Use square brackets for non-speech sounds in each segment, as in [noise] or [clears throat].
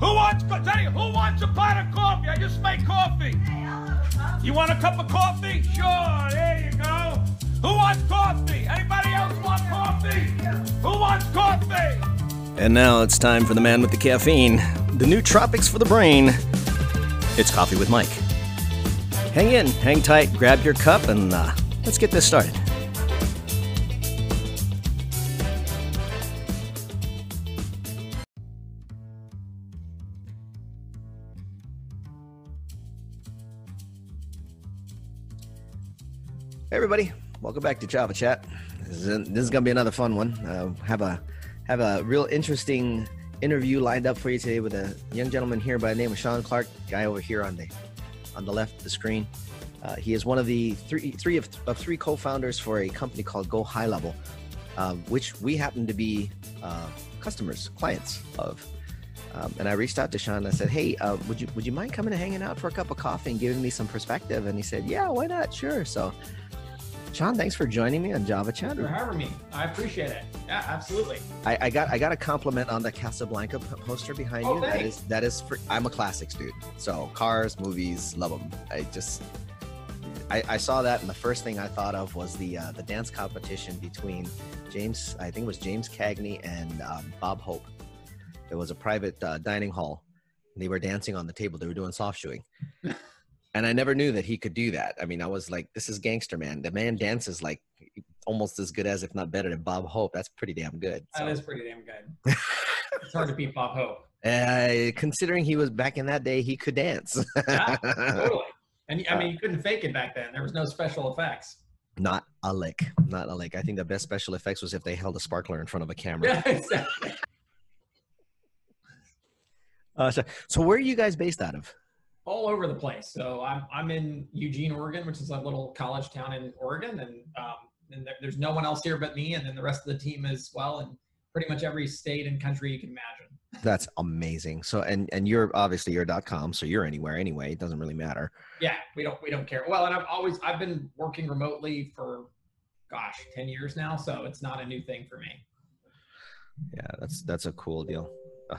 Who wants, you, who wants a pot of coffee? I just made coffee. You want a cup of coffee? Sure, there you go. Who wants coffee? Anybody else want coffee? Who wants coffee? And now it's time for the man with the caffeine, the nootropics for the brain. It's Coffee with Mike. Hang in, hang tight, grab your cup, and uh, let's get this started. Everybody, welcome back to Java Chat. This is, this is gonna be another fun one. Uh, have a have a real interesting interview lined up for you today with a young gentleman here by the name of Shaun Clark, guy over here on the on the left of the screen. Uh, he is one of the three three of, of three co-founders for a company called Go High Level, um, which we happen to be uh, customers, clients of. Um, and I reached out to Shaun and I said, "Hey, uh, would you would you mind coming and hanging out for a cup of coffee and giving me some perspective?" And he said, "Yeah, why not? Sure." So, Shaun, thanks for joining me on Java Chat. for having me. I appreciate it. Yeah, absolutely. I, I got I got a compliment on the Casablanca poster behind Oh, you. That thanks. is that is for I'm a classics dude. So cars, movies, love them. I just I, I saw that and the first thing I thought of was the uh, the dance competition between James I think it was James Cagney and um, Bob Hope. It was a private uh, dining hall. And they were dancing on the table. They were doing soft shoeing. [laughs] and I never knew that he could do that. I mean, I was like, this is gangster man. The man dances like almost as good as, if not better than Bob Hope. That's pretty damn good. So- That is pretty damn good. [laughs] it's hard to beat Bob Hope. Uh, considering he was back in that day, he could dance. Yeah, totally. [laughs] And I mean, you couldn't fake it back then. There was no special effects. not a lick. Not a lick. I think the best special effects was if they held a sparkler in front of a camera. Yeah, [laughs] exactly. Uh, so, so where are you guys based out of? All over the place. So I'm I'm in Eugene, Oregon, which is a little college town in Oregon, and um, and there, there's no one else here but me, and then the rest of the team as well, and pretty much every state and country you can imagine. That's amazing. So, and and you're obviously you're dot com, so you're anywhere anyway. It doesn't really matter. Yeah, we don't we don't care. Well, and I've always I've been working remotely for, gosh, ten years now, so it's not a new thing for me. Yeah, that's that's a cool deal. [laughs]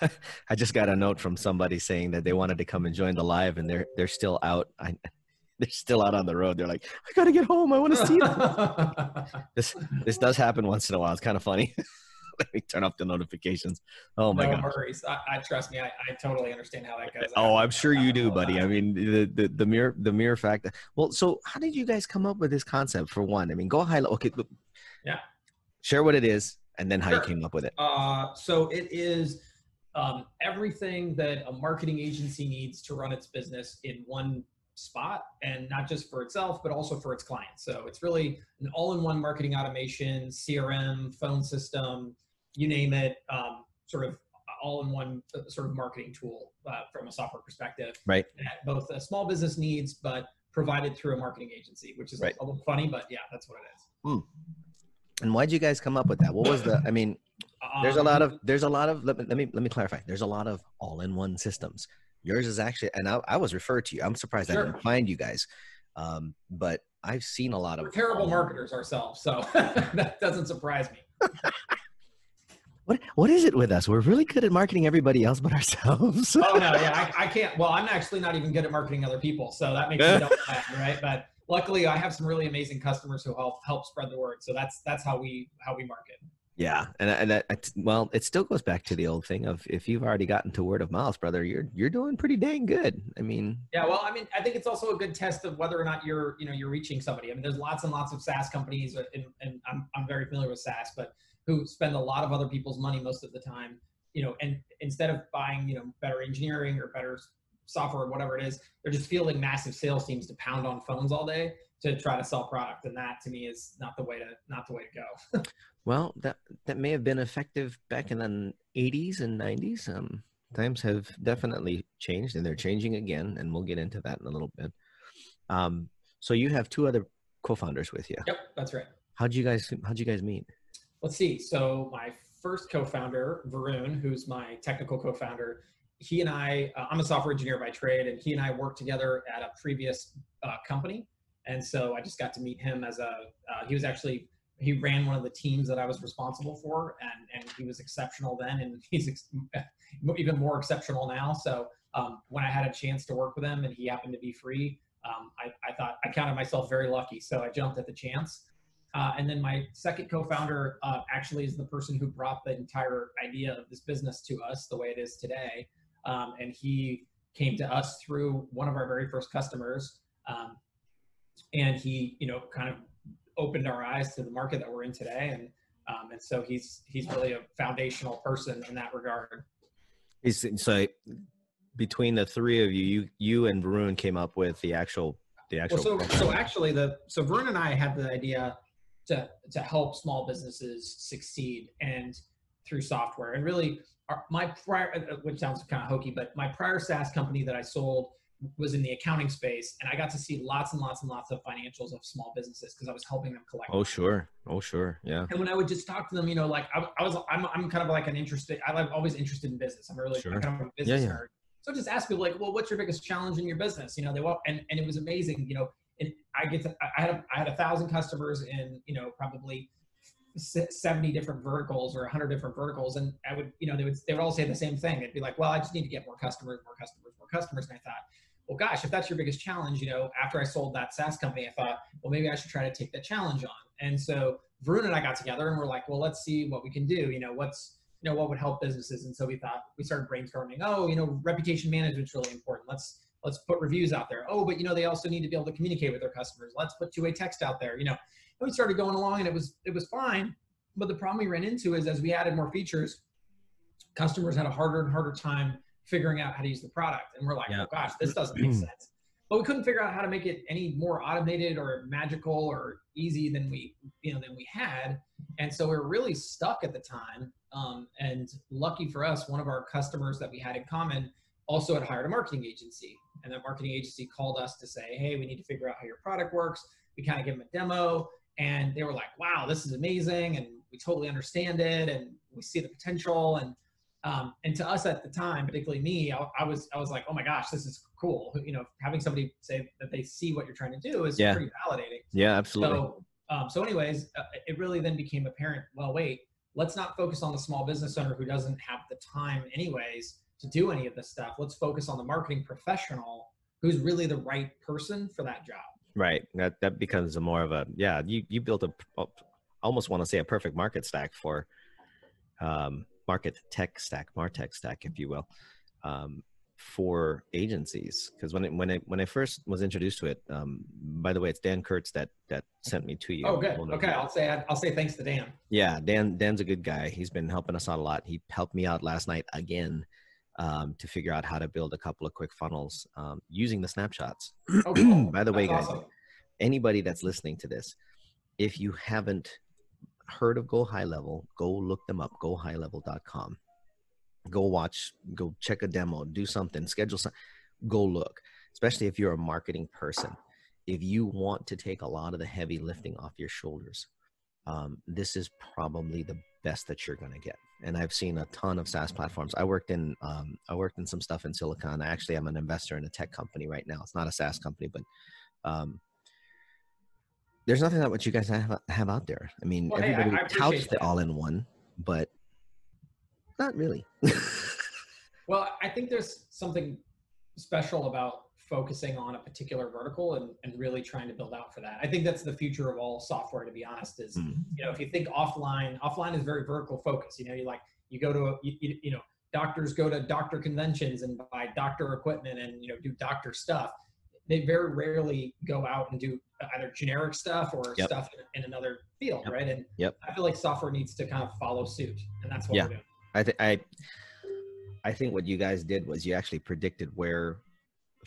[laughs] I just got a note from somebody saying that they wanted to come and join the live, and they're they're still out. I, [laughs] they're still out on the road. They're like, I gotta get home. I want to see them. [laughs] this this does happen once in a while. It's kind of funny. Let me turn off the notifications. Oh my no god. worries. I, I trust me. I, I totally understand how that goes. Oh, I'm sure you do, buddy. I mean, the, the the mere the mere fact that well, so how did you guys come up with this concept for one? I mean, go high. Okay, Yeah. Share what it is, and then how Sure. you came up with it. Uh, so it is um, everything that a marketing agency needs to run its business in one spot, and not just for itself, but also for its clients. So it's really an all-in-one marketing automation, CRM, phone system, you name it, um, sort of all-in-one uh, sort of marketing tool uh, from a software perspective. Right. That both a small business needs, but provided through a marketing agency, which is Right. a little funny, but yeah, that's what it is. And why'd you guys come up with that? What was the? I mean, there's a lot Um, of there's a lot of let me let me let me clarify. There's a lot of all-in-one systems. Yours is actually, and I, I was referred to you. I'm surprised I didn't find you guys, um, but I've seen a lot of We're terrible all-in- marketers ourselves, so [laughs] that doesn't surprise me. [laughs] What what is it with us? We're really good at marketing everybody else but ourselves. Oh no, [laughs] yeah, I, I can't. Well, I'm actually not even good at marketing other people, so that makes me don't laugh, right? But luckily, I have some really amazing customers who help help spread the word. So that's that's how we how we market. Yeah, and and that well, it still goes back to the old thing of if you've already gotten to word of mouth, brother, you're you're doing pretty dang good. I mean, Yeah, well, I mean, I think it's also a good test of whether or not you're, you know, you're reaching somebody. I mean, there's lots and lots of SaaS companies, uh, and, and I'm, I'm very familiar with SaaS, but who spend a lot of other people's money most of the time, you know, and instead of buying, you know, better engineering or better software or whatever it is, they're just fielding massive sales teams to pound on phones all day to try to sell product, and that to me is not the way to not the way to go. [laughs] well, that that may have been effective back in the '80s and '90s. Um, times have definitely changed, and they're changing again, and we'll get into that in a little bit. Um, so you have two other co-founders with you. Yep, that's right. How'd you guys How'd you guys meet? Let's see. So my first co-founder, Varun, who's my technical co-founder, he and I, uh, I'm a software engineer by trade, and he and I worked together at a previous uh, company. And so I just got to meet him as a, uh, he was actually he ran one of the teams that I was responsible for, and and he was exceptional then, and [laughs] he's ex- [laughs] even more exceptional now. So um, when I had a chance to work with him, and he happened to be free, um, I, I thought I counted myself very lucky. So I jumped at the chance. Uh, and then my second co-founder uh, actually is the person who brought the entire idea of this business to us the way it is today. Um, and he came to us through one of our very first customers. Um, and he, you know, kind of opened our eyes to the market that we're in today. And, um, and so he's, he's really a foundational person in that regard. He's, so between the three of you, you, you and Varun came up with the actual, the actual. Well, so, so actually the, so Varun and I had the idea to, to help small businesses succeed and through software and really our, my prior, uh, uh, which sounds kind of hokey, but my prior SaaS company that I sold was in the accounting space and I got to see lots and lots and lots of financials of small businesses because I was helping them collect. Oh, sure. Oh, sure. Yeah. And when I would just talk to them, you know, like I, I was, I'm, I'm kind of like an interested, I like always interested in business. I'm really sure. kind of a business yeah, yeah. nerd. So just ask people like, well, what's your biggest challenge in your business? You know, they walk and, and it was amazing, you know, and I get to, I had, a, I had a thousand customers in, you know, probably 70 different verticals or 100 different verticals and i would you know they would they would all say the same thing it'd be like well i just need to get more customers more customers more customers and i thought well gosh if that's your biggest challenge you know after i sold that saas company i thought well maybe i should try to take that challenge on. And so varun and i got together and we're like well let's see what we can do. You know what's you know what would help businesses? And so we thought we started brainstorming oh you know reputation management's really important. Let's let's put reviews out there. Oh but you know they also need to be able to communicate with their customers. Let's put two-way text out there you know. And we started going along and it was it was fine. But the problem we ran into is as we added more features customers had a harder and harder time figuring out how to use the product. And we're like yeah. oh gosh this doesn't make sense. But we couldn't figure out how to make it any more automated or magical or easy than we you know than we had. And so we were really stuck at the time. Um, and lucky for us one of our customers that we had in common also had hired a marketing agency. And that marketing agency called us to say hey we need to figure out how your product works. We kind of give them a demo and they were like, "Wow, this is amazing," and we totally understand it, and we see the potential. And um, and to us at the time, particularly me, I, I, was I was like, "Oh my gosh, this is cool." You know, having somebody say that they see what you're trying to do is yeah. pretty validating. Yeah, absolutely. So, um, so anyways, uh, it really then became apparent. Well, wait, let's not focus on the small business owner who doesn't have the time, anyways, to do any of this stuff. Let's focus on the marketing professional who's really the right person for that job. Right. That that becomes a more of a yeah. You you built a almost want to say a perfect market stack for um, market tech stack, martech stack, if you will, um, for agencies. Because when it when it when I first was introduced to it, um, by the way, it's Dan Kurtz that that sent me to you. Oh, good. Okay, I'll say I'll say thanks to Dan. Yeah, Dan Dan's a good guy. He's been helping us out a lot. He helped me out last night again um, to figure out how to build a couple of quick funnels um, using the snapshots. Oh, cool. [clears throat] By the way, guys, awesome. anybody that's listening to this, if you haven't heard of Go High Level, go look them up, gohighlevel.com. Go watch, go check a demo, do something, schedule some, go look, especially if you're a marketing person. If you want to take a lot of the heavy lifting off your shoulders, um, this is probably the best that you're going to get. And I've seen a ton of SaaS platforms. I worked in um, I worked in some stuff in Silicon. I actually am an investor in a tech company right now. It's not a SaaS company, but um, there's nothing that what you guys have, have out there. I mean, well, everybody hey, I, I touts the all-in-one, but not really. [laughs] well, I think there's something special about focusing on a particular vertical and, and really trying to build out for that. I think that's the future of all software, to be honest, is, mm. you know, if you think offline, offline is very vertical focused, you know, you like, you go to, a, you, you know, doctors go to doctor conventions and buy doctor equipment and, you know, do doctor stuff. They very rarely go out and do either generic stuff or yep. stuff in, in, another field. Yep. Right. And yep. I feel like software needs to kind of follow suit and that's what yeah. we're doing. I think, I, I think what you guys did was you actually predicted where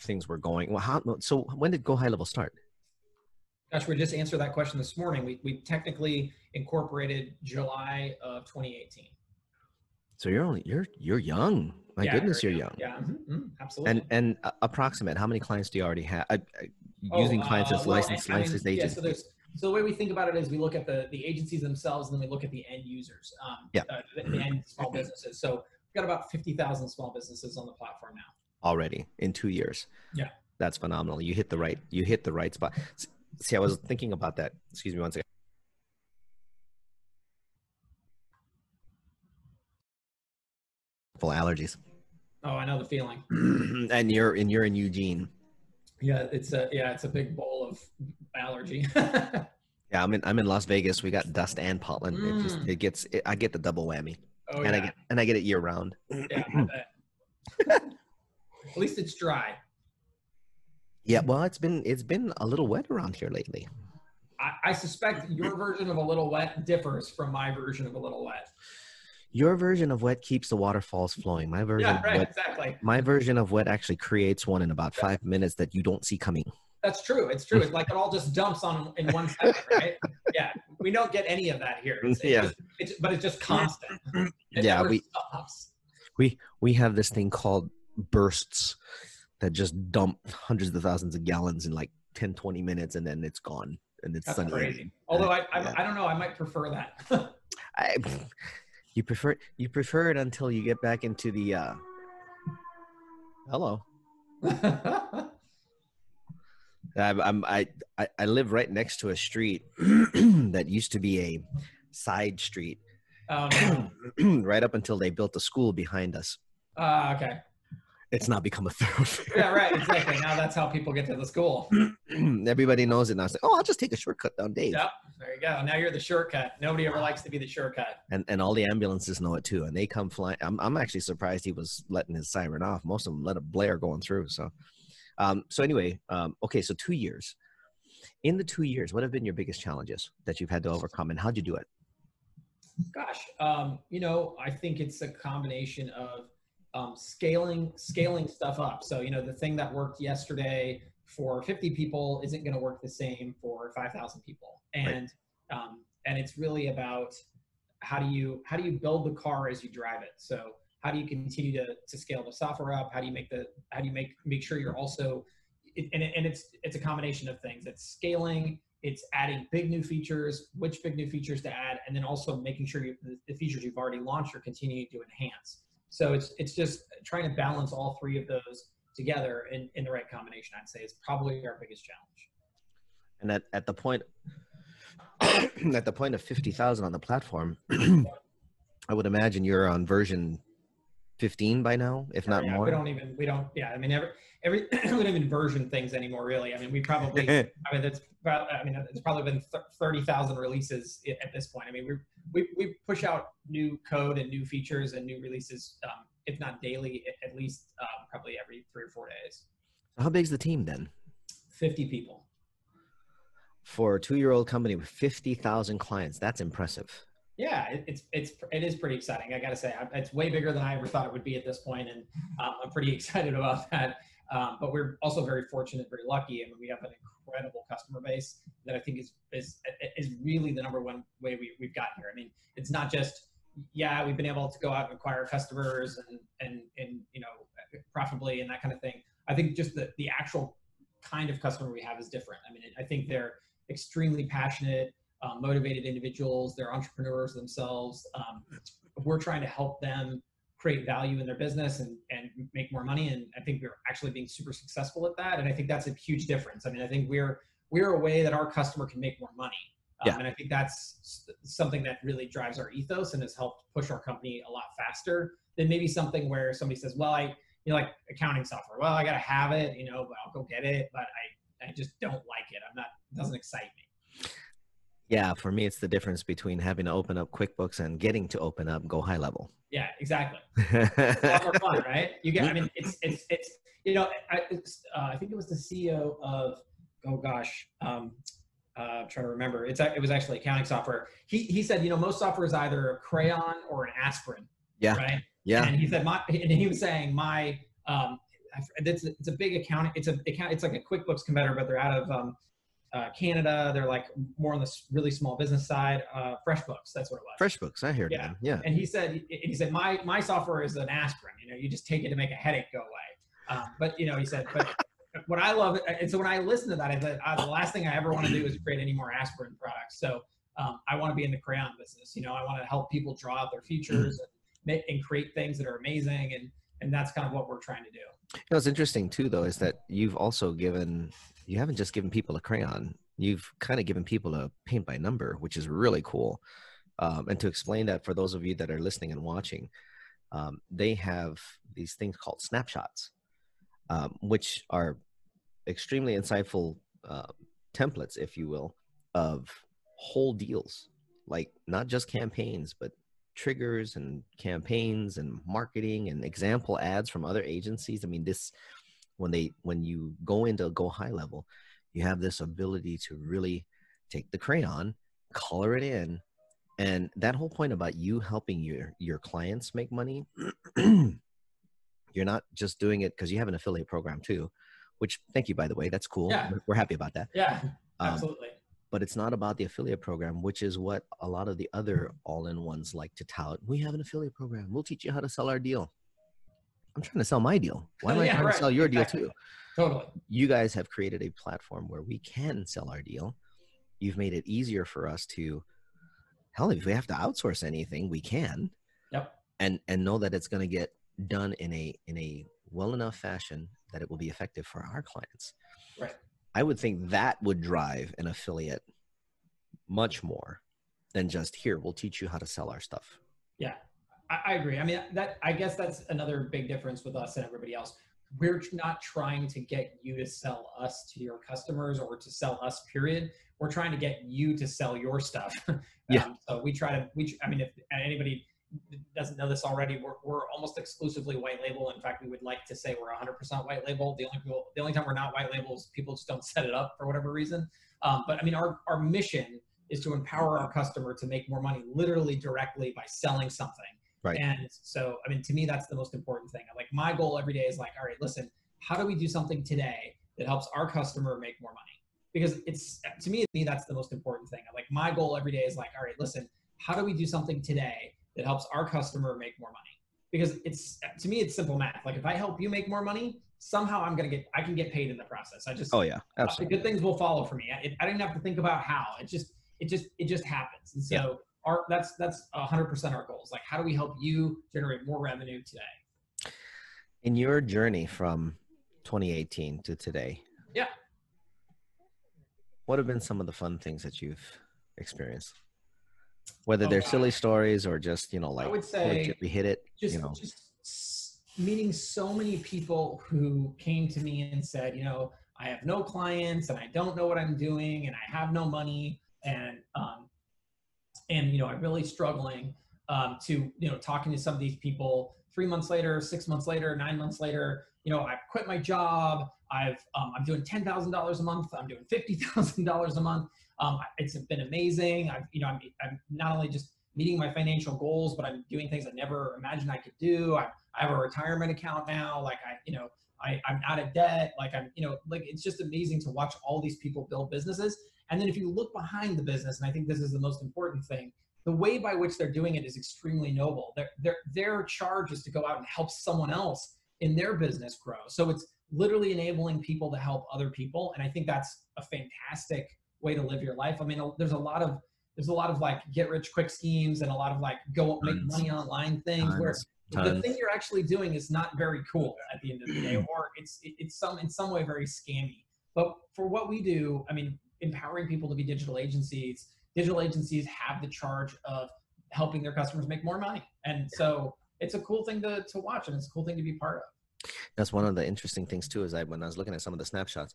things were going. Well, how, so when did Go High Level start? Gosh, we just answered that question this morning. We, we technically incorporated July of 2018. So you're only you're you're young. My yeah, goodness, you're young. Yeah, mm-hmm, mm-hmm, absolutely. And and uh, approximate, how many clients do you already have? Uh, oh, using clients uh, as well, licensed I mean, agents. Yeah, so so the way we think about it is we look at the the agencies themselves, and then we look at the end users. Um, yeah. Uh, the, the end small businesses. So we've got about fifty thousand small businesses on the platform now already in two years. Yeah. That's phenomenal. You hit the right, you hit the right spot. See, I was thinking about that. Excuse me one second. Full of allergies. Oh, I know the feeling. [clears throat] and you're and you're in Eugene. Yeah, it's a yeah, it's a big bowl of allergy. [laughs] Yeah, I'm in I'm in Las Vegas. We got dust and pollen. It just Mm. it gets it, I get the double whammy, oh and I get and I get it year round. yeah. [clears throat] At least it's dry. Yeah, well, it's been it's been a little wet around here lately. I, I suspect your version of a little wet differs from my version of a little wet. Your version of wet keeps the waterfalls flowing. My version, Yeah, of right. wet, Exactly. my version of wet actually creates one in about five minutes that you don't see coming. That's true. It's true. It's like it all just dumps on in one second, right? Yeah. We don't get any of that here. It's, [laughs] Yeah. it's, but it's just constant. [clears throat] It Yeah, we- stops. We we have this thing called bursts that just dump hundreds of thousands of gallons in like 10, 20 minutes, and then it's gone and it's That's sunny. crazy. Although I, I, Yeah. I don't know. I might prefer that. I, you prefer you prefer it until you get back into the. uh Hello. [laughs] I'm, I'm I, I I live right next to a street [clears throat] that used to be a side street, oh [clears throat] no. right up until they built a school behind us. Uh, okay. It's not become a [laughs] thoroughfare. Yeah. Right. Exactly. Now that's how people get to the school. [clears throat] Everybody knows it now. It's like, oh, I'll just take a shortcut down Dave. Yep. There you go. Now you're the shortcut. Nobody ever likes to be the shortcut. And and all the ambulances know it too, and they come flying. I'm I'm actually surprised he was letting his siren off. Most of them let a blare going through. So, um, so anyway, um, okay, so two years. In the two years, what have been your biggest challenges that you've had to overcome, and how'd you do it? Gosh, um, you know, I think it's a combination of um, scaling scaling stuff up. So you know, the thing that worked yesterday for 50 people isn't going to work the same for 5,000 people, and um, and it's really about how do you how do you build the car as you drive it. So how do you continue to, to scale the software up? How do you make the how do you make make sure you're also it, and, it, and it's it's a combination of things. It's scaling, it's adding big new features, which big new features to add, and then also making sure you, the, the features you've already launched are continuing to enhance. So it's it's just trying to balance all three of those together in, in the right combination. I'd say is probably our biggest challenge. And at, at the point [coughs] at the point of fifty thousand on the platform, [coughs] I would imagine you're on version fifteen by now, if not yeah, more. We don't even we don't yeah. I mean every every [clears throat] we don't even version things anymore really. I mean we probably [laughs] I mean it's about I mean it's probably been thirty thousand releases at this point. I mean we we we push out new code and new features and new releases um, if not daily at least um, probably every three or four days. How big's the team then? Fifty people. For a two-year-old company with fifty thousand clients, that's impressive. Yeah, it's it's it is pretty exciting. I got to say, it's way bigger than I ever thought it would be at this point, and um, I'm pretty [laughs] excited about that. Um, but we're also very fortunate, very lucky. I mean, we have an incredible customer base that I think is is is really the number one way we, we've gotten here. I mean, it's not just yeah, we've been able to go out and acquire customers and and and you know profitably and that kind of thing. I think just the the actual kind of customer we have is different. I mean, I think they're extremely passionate um, motivated individuals, they're entrepreneurs themselves. Um, we're trying to help them create value in their business and, and make more money. And I think we're actually being super successful at that. And I think that's a huge difference. I mean, I think we're we're a way that our customer can make more money. Um, Yeah. And I think that's something that really drives our ethos and has helped push our company a lot faster than maybe something where somebody says, well, I, you know, like accounting software. Well, I got to have it, you know, but I'll go get it. But I, I just don't like it. I'm not, it doesn't excite me. Yeah, for me, it's the difference between having to open up QuickBooks and getting to open up Go High Level. Yeah, exactly. It's a lot more fun, [laughs] right? You get, I mean, it's, it's, it's, you know, I, it's, uh, I think it was the CEO of, oh gosh, um, uh, I'm trying to remember. It's, it was actually accounting software. He, he said, you know, most software is either a crayon or an aspirin. Yeah. Right. Yeah, And he said, my, and he was saying my, um, it's, it's a big accounting. It's a account. It's like a QuickBooks competitor, but they're out of um, uh, Canada. They're like more on the really small business side. Uh, FreshBooks. That's what it was. FreshBooks. I heard Yeah. them. Yeah. And he said, and he said, my my software is an aspirin. You know, you just take it to make a headache go away. Um, but you know, he said, but [laughs] what I love, and so when I listen to that, I said, uh, the last thing I ever want to do is create any more aspirin products. So um, I want to be in the crayon business. You know, I want to help people draw out their features and make and create things that are amazing, and and that's kind of what we're trying to do. You know, what's interesting too, though, is that you've also given, you haven't just given people a crayon, you've kind of given people a paint by number, which is really cool. Um, and to explain that for those of you that are listening and watching, um, they have these things called snapshots, um, which are extremely insightful uh, templates, if you will, of whole deals, like not just campaigns, but triggers and campaigns and marketing and example ads from other agencies. I mean, this when they when you go into go high level, you have this ability to really take the crayon, color it in, and that whole point about you helping your your clients make money [clears throat] you're not just doing it because you have an affiliate program too which thank you by the way that's cool. Yeah. we're, we're happy about that. Yeah, Um, absolutely. but it's not about the affiliate program which is what a lot of the other all-in-ones like to tout. We have an affiliate program. We'll teach you how to sell our deal i'm trying to sell my deal why oh, am i Yeah, trying right, to sell your exactly. deal too Totally. you guys have created a platform where we can sell our deal. You've made it easier for us to hell if we have to outsource anything, we can. Yep. And and know that it's going to get done in a in a well enough fashion that it will be effective for our clients. Right. I would think that would drive an affiliate much more than just here, we'll teach you how to sell our stuff. Yeah, I, I agree. I mean, that I guess that's another big difference with us and everybody else. We're not trying to get you to sell us to your customers or to sell us. Period. We're trying to get you to sell your stuff. [laughs] Yeah. Um, so we try to. We. I mean, if anybody doesn't know this already, we're, we're almost exclusively white label. In fact, we would like to say we're 100% white label. The only people, the only time we're not white label is people just don't set it up for whatever reason. Um, but I mean, our our mission is to empower our customer to make more money, literally directly by selling something. Right. And so, I mean, to me, that's the most important thing. Like my goal every day is like, all right, listen, how do we do something today that helps our customer make more money? Because it's to me, to me, that's the most important thing. Like my goal every day is like, all right, listen, how do we do something today that helps our customer make more money? Because it's to me, it's simple math. Like if I help you make more money, somehow I'm gonna get, I can get paid in the process. I just, Oh yeah, absolutely. good things will follow for me. I, I didn't have to think about how. It just it just it just happens. And so Yeah. Our that's that's hundred percent our goals. Like how do we help you generate more revenue today? In your journey from 2018 to today, Yeah. what have been some of the fun things that you've experienced? Whether Oh, they're wow. silly stories or just you know like I would say we hit it. just you know, just meeting so many people who came to me and said, you know, I have no clients and I don't know what I'm doing and I have no money and um, and you know I'm really struggling um, to you know talking to some of these people three months later, six months later, nine months later. You know, I've quit my job. I've um, I'm doing ten thousand dollars a month. I'm doing fifty [laughs] thousand dollars a month. Um, it's been amazing. I've you know I'm, I'm not only just meeting my financial goals, but I'm doing things I never imagined I could do. I, I have a retirement account now. Like I, you know, I, I'm out of debt. Like I'm, you know, like it's just amazing to watch all these people build businesses. And then if you look behind the business, and I think this is the most important thing, the way by which they're doing it is extremely noble. Their their their charge is to go out and help someone else in their business grow. So it's literally enabling people to help other people, and I think that's a fantastic way to live your life. I mean, there's a lot of there's a lot of like get rich quick schemes and a lot of like go make Tons. money online things where Tons, the thing you're actually doing is not very cool at the end of the day, [clears throat] or it's it's some in some way very scammy. But for what we do, I mean, empowering people to be digital agencies, digital agencies have the charge of helping their customers make more money, and so it's a cool thing to to watch, and it's a cool thing to be part of. That's one of the interesting things too. Is I when I was looking at some of the snapshots,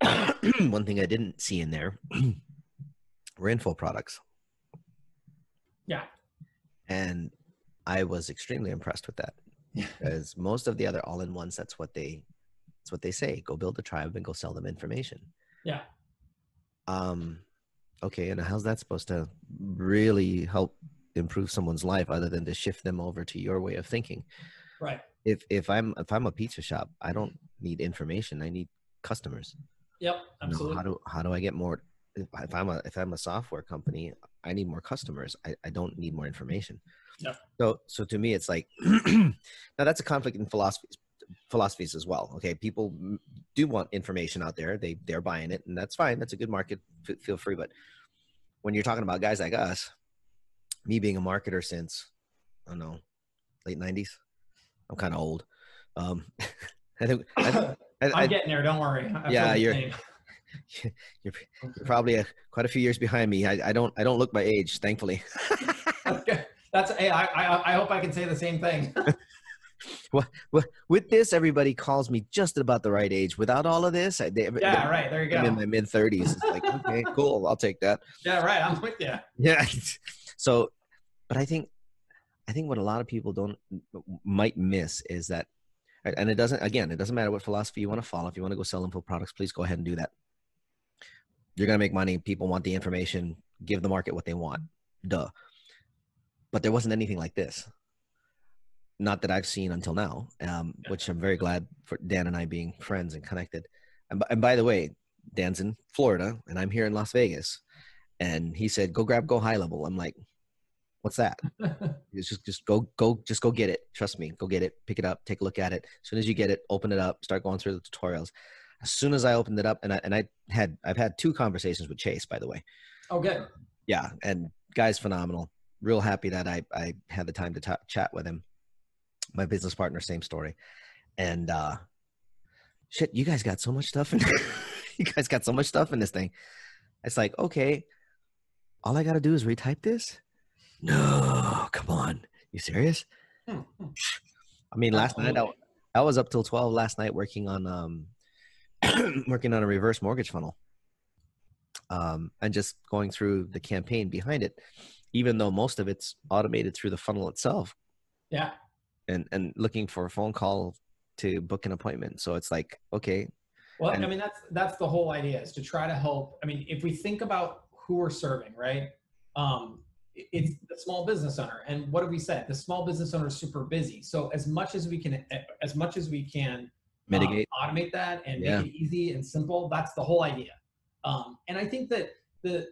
[clears throat] one thing I didn't see in there [clears throat] were info products, Yeah, and I was extremely impressed with that. [laughs] Because most of the other all-in-ones, that's what they, that's what they say. Go build a tribe and go sell them information. Yeah. Um, okay, and how's that supposed to really help improve someone's life, other than to shift them over to your way of thinking? Right. If if I'm if I'm a pizza shop, I don't need information. I need customers. Yep. you know, Absolutely. how do how do I get more? If, if I'm a if I'm a software company, I need more customers. I, I don't need more information. Yep. So so to me, it's like [clears throat] now that's a conflict in philosophies philosophies as well. Okay, people do want information out there. They they're buying it, and that's fine. That's a good market. F- feel free, but when you're talking about guys like us, me being a marketer since I don't know late '90s, I'm kind of old. Um, [laughs] I think I, I'm getting there. Don't worry. I Yeah, you're- [laughs] you're, you're probably a, quite a few years behind me. I, I don't I don't look my age, thankfully. [laughs] That's hey, I, I I hope I can say the same thing. With this, everybody calls me just about the right age. Without all of this, I, they, yeah, right. There you go. I'm in my mid thirties. It's like, [laughs] okay, cool. I'll take that. Yeah, right. I'm with you. Yeah. [laughs] So, but I think, I think what a lot of people don't might miss is that, and it doesn't. Again, it doesn't matter what philosophy you want to follow. If you want to go sell info products, please go ahead and do that. You're gonna make money. People want the information. Give the market what they want. Duh. But there wasn't anything like this not that I've seen until now, um, which I'm very glad for Dan and I being friends and connected. And, and, by the way, Dan's in Florida and I'm here in Las Vegas. And he said, go grab Go High Level. I'm like, what's that? [laughs] it's just, just go, go, just go get it. Trust me, go get it, pick it up, take a look at it. As soon as you get it, open it up, start going through the tutorials. As soon as I opened it up and I, and I had, I've had two conversations with Chase, by the way. Oh, good. Yeah. And guy's phenomenal. Real happy that I, I had the time to t- chat with him my business partner, same story. And uh shit, you guys got so much stuff in [laughs] you guys got so much stuff in this thing. It's like, okay, all I gotta do is retype this? No, come on. You serious? I mean, last night I, I was up till 12 last night working on um [clears throat] working on a reverse mortgage funnel. Um, and just going through the campaign behind it, even though most of it's automated through the funnel itself. Yeah and and looking for a phone call to book an appointment. So it's like, okay. Well, and, I mean that's that's the whole idea is to try to help. I mean, if we think about who we're serving, right? Um, it's the small business owner, and what have we said? The small business owner is super busy. So as much as we can, as much as we can um, mitigate, um, automate that, and yeah. make it easy and simple. That's the whole idea. Um, and I think that the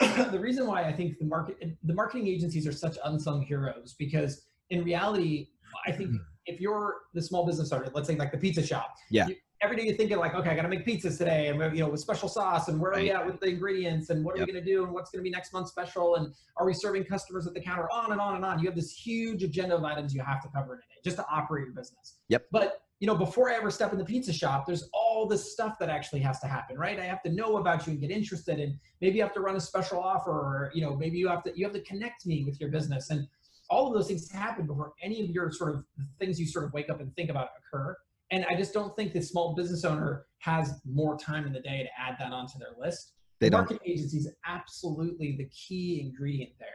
[coughs] the reason why I think the market the marketing agencies are such unsung heroes because in reality I think mm-hmm. if you're the small business owner, let's say like the pizza shop, yeah. You, every day you're thinking like, okay, I got to make pizzas today, and you know, with special sauce, and where right. are we at with the ingredients, and what are yep. we going to do, and what's going to be next month's special, and are we serving customers at the counter, on and on and on. You have this huge agenda of items you have to cover in a day just to operate your business. Yep. But you know, before I ever step in the pizza shop, there's all this stuff that actually has to happen, right? I have to know about you and get interested, and maybe you have to run a special offer, or you know, maybe you have to you have to connect me with your business, and all of those things happen before any of your sort of things you sort of wake up and think about occur. And I just don't think the small business owner has more time in the day to add that onto their list. They don't. Marketing agency is absolutely the key ingredient there.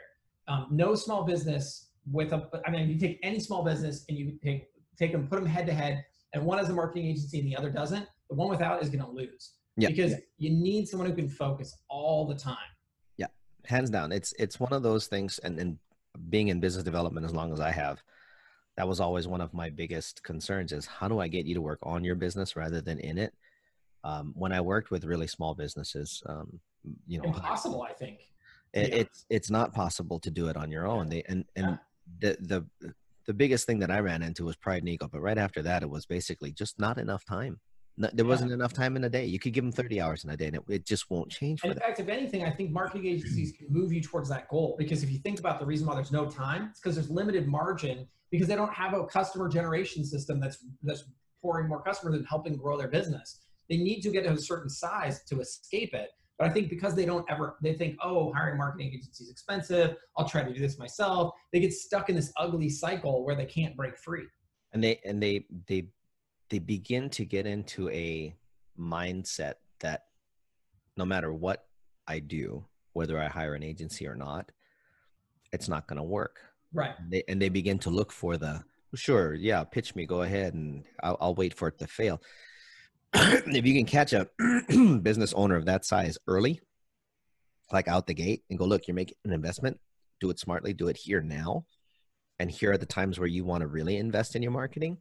Um, no small business with a, I mean, you take any small business and you take take them, put them head to head, and one has a marketing agency and the other doesn't. The one without is going to lose. Yeah. Because you need someone who can focus all the time. Yeah, hands down. It's it's one of those things, and and being in business development as long as I have, that was always one of my biggest concerns is how do I get you to work on your business rather than in it? Um, when I worked with really small businesses, um, you know, impossible. I think it, yeah. it's it's not possible to do it on your own. They and and yeah. the the the biggest thing that I ran into was pride and ego. But right after that, it was basically just not enough time there wasn't enough time in a day. You could give them 30 hours in a day and it, it just won't change. in fact, if anything, I think marketing agencies can move you towards that goal because if you think about the reason why there's no time, it's because there's limited margin because they don't have a customer generation system that's that's pouring more customers and helping grow their business. They need to get to a certain size to escape it. But I think because they don't ever, they think, oh, hiring marketing agency is expensive. I'll try to do this myself. They get stuck in this ugly cycle where they can't break free. And they and they they they begin to get into a mindset that no matter what I do, whether I hire an agency or not, it's not going to work. Right. And they, and they begin to look for the sure, yeah, pitch me, go ahead, and I'll, I'll wait for it to fail. [clears throat] if you can catch a [clears throat] business owner of that size early, like out the gate, and go, look, you're making an investment, do it smartly, do it here now. And here are the times where you want to really invest in your marketing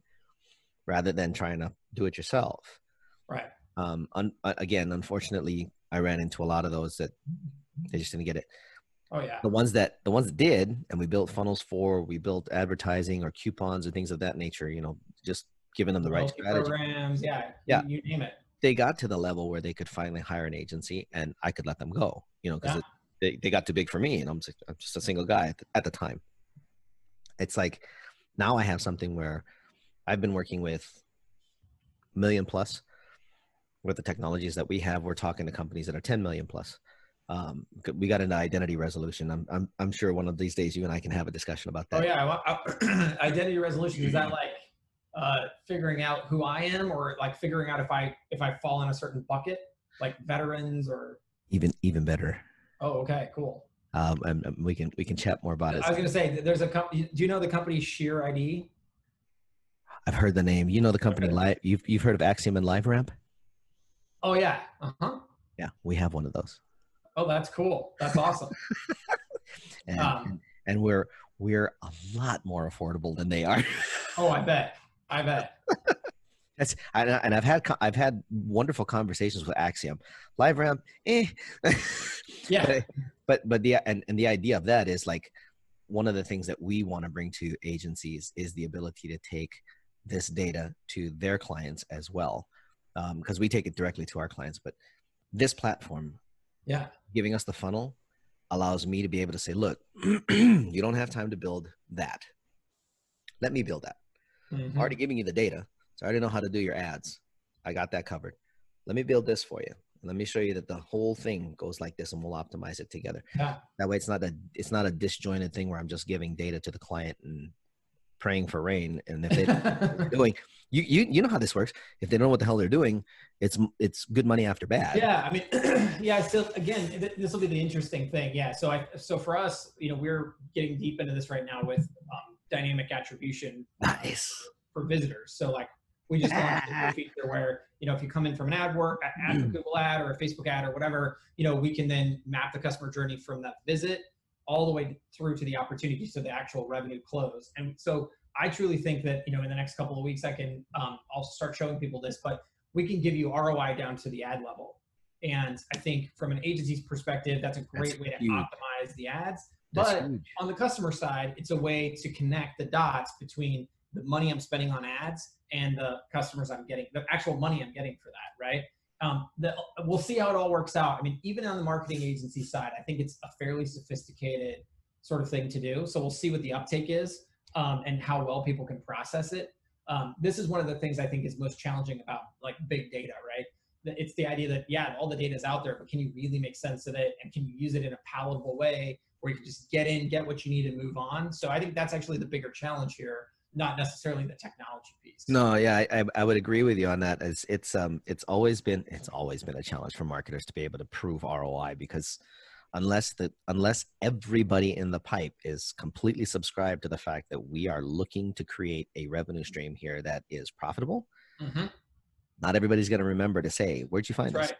rather than trying to do it yourself. Right. Um, un- uh, again, unfortunately, I ran into a lot of those that they just didn't get it. Oh yeah. The ones that the ones that did, and we built funnels for, we built advertising or coupons or things of that nature. You know, just giving them the right strategy. Programs, yeah, yeah, you, you, name it. They got to the level where they could finally hire an agency, and I could let them go. You know, because yeah. they they got too big for me, and I'm just, I'm just a single guy at the, at the time. It's like now I have something where I've been working with million plus with the technologies that we have. We're talking to companies that are 10 million plus. um, we got into identity resolution. I'm, I'm, I'm sure one of these days you and I can have a discussion about that. Oh yeah, I, [clears throat] identity resolution is that like uh, figuring out who I am, or like figuring out if I if I fall in a certain bucket, like veterans or even even better. Oh, okay, cool. Um, and, and we can we can chat more about it. I was gonna say there's a company. Do you know the company Sheer ID? I've heard the name. You know the company live. You've you've heard of Acxiom and LiveRamp? Oh yeah. Uh huh. Yeah, we have one of those, Oh, that's cool. That's awesome. [laughs] and Um, and, we're we're a lot more affordable than they are. oh, I bet. I bet. [laughs] That's and I've had I've had wonderful conversations with Acxiom, LiveRamp, eh. [laughs] Yeah. but, but but the and, and the idea of that is like one of the things that we want to bring to agencies is the ability to take this data to their clients as well because we take it directly to our clients. But this platform Yeah. giving us the funnel allows me to be able to say look [clears throat] you don't have time to build that. Let me build that. Mhm. already giving you the data. So i already know how to do your ads. I got that covered. Let me build this for you. Let me show you that the whole thing goes like this and we'll optimize it together. Yeah. that way it's not a it's not a disjointed thing where i'm just giving data to the client and praying for rain and if they don't know what they're [laughs] doing you, you you know how this works if they don't know what the hell they're doing it's it's good money after bad Yeah, I mean, [clears throat] yeah. Still, again, th- this will be the interesting thing. Yeah. So I, so for us, you know, we're getting deep into this right now with um, dynamic attribution nice for visitors. So like, we just launched a new feature where you know if you come in from an ad work, ad, a Google ad or a Facebook ad or whatever, you know, we can then map the customer journey from that visit all the way through to the opportunity to the actual revenue close. And so I truly think that you know in the next couple of weeks I can um, I'll start showing people this, but we can give you ROI down to the ad level. And I think from an agency's perspective, that's a great That's way to optimize the ads. That's But huge. on the customer side, it's a way to connect the dots between the money I'm spending on ads and the customers I'm getting, the actual money I'm getting for that, right? Um, the, we'll see how it all works out. I mean, even on the marketing agency side, I think it's a fairly sophisticated sort of thing to do. So we'll see what the uptake is um, and how well people can process it. Um, this is one of the things I think is most challenging about like big data, right? It's the idea that yeah, all the data is out there, but can you really make sense of it and can you use it in a palatable way where you can just get in, get what you need, and move on? So I think that's actually the bigger challenge here, not necessarily the technology piece. No, yeah, I, I would agree with you on that. It's it's um it's always been it's always been a challenge for marketers to be able to prove ROI because unless the unless everybody in the pipe is completely subscribed to the fact that we are looking to create a revenue stream here that is profitable, Mhm, not everybody's going to remember to say, "Where'd you find that's us? right.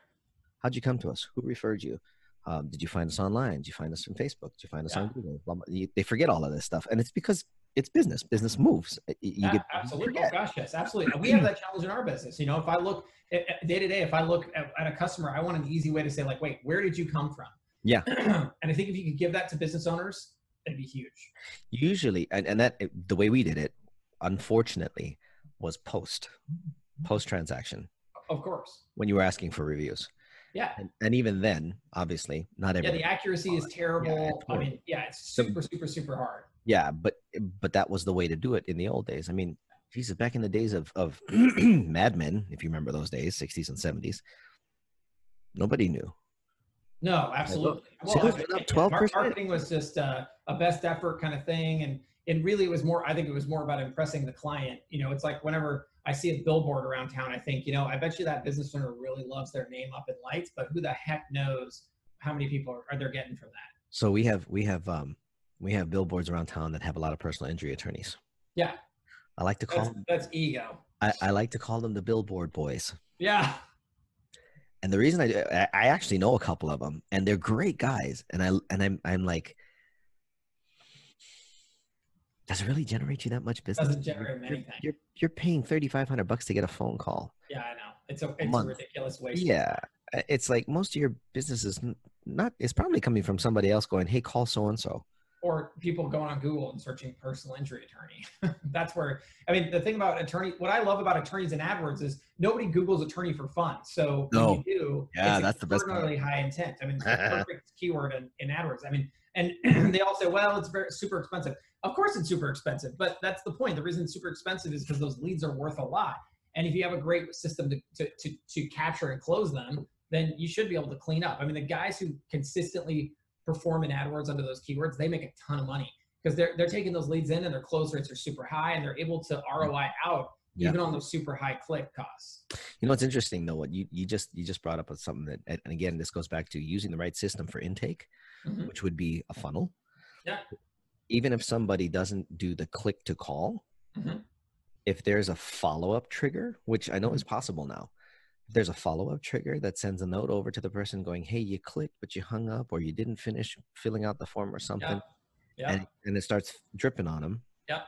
How'd you come to us? Who referred you? Um, did you find us online? Did you find us from Facebook? Did you find us on Yeah. Google?" Blah, blah. You- They forget all of this stuff, and it's because it's business. Business moves. You Yeah, get absolutely. Oh, gosh, yes, absolutely. And we have that challenge in our business. You know, if I look at, at day to day, if I look at, at a customer, I want an easy way to say, like, wait, where did you come from? Yeah. [clears throat] and I think if you could give that to business owners, it'd be huge. usually and, and that the way we did it unfortunately was post mm-hmm. post transaction Of course. when you were asking for reviews Yeah. and, and even then obviously not every. Yeah, the accuracy is terrible. it's I mean, yeah, it's super, super, super hard. Yeah but but that was the way to do it in the old days i mean jesus back in the days of of [clears throat] mad men if you remember those days 60s and 70s nobody knew No, absolutely. Well, went up yeah, mar- 12%. marketing was just uh, a best effort kind of thing, and and really it was more. I think it was more about impressing the client. You know, it's like whenever I see a billboard around town, I think, you know, I bet you that business owner really loves their name up in lights, but who the heck knows how many people are, are they getting from that? so we have we have um we have billboards around town that have a lot of personal injury attorneys Yeah, i like to call that's, them that's ego. I, I like to call them the billboard boys Yeah, and the reason I, do- I actually know a couple of them, and they're great guys, and I and I'm I'm like, does it really generate you that much business? doesn't You're- generate you're, anything. You're you're paying thirty five hundred bucks to get a phone call. Yeah, I know. It's a it's a month. ridiculous waste. Yeah, it's like most of your business is not. It's probably coming from somebody else going, "Hey, call so and so." Or people going on Google and searching personal injury attorney. [laughs] That's where I mean the thing about attorney. What I love about attorneys in AdWords is nobody Google's attorney for fun. So No. you do, Yeah, it's that's the best extraordinarily high intent. I mean, it's the [laughs] perfect keyword in, in AdWords. I mean, and [clears throat] they all say, well, it's very super expensive. Of course, it's super expensive, but that's the point. The reason it's super expensive is because those leads are worth a lot. And if you have a great system to, to, to, to capture and close them, then you should be able to clean up. I mean, the guys who consistently perform in AdWords under those keywords, they make a ton of money because they're they're taking those leads in and their close rates are super high and they're able to ROI out Yeah. even on those super high click costs. You know what's interesting though? What you, you just you just brought up with something that, and again, this goes back to using the right system for intake, Mhm. which would be a funnel. Yeah. Even if somebody doesn't do the click to call, Mhm. if there's a follow up trigger, which I know is possible now, there's a follow up trigger that sends a note over to the person going, "Hey, you clicked but you hung up, or you didn't finish filling out the form or something," Yeah. and and it starts dripping on them. Yep.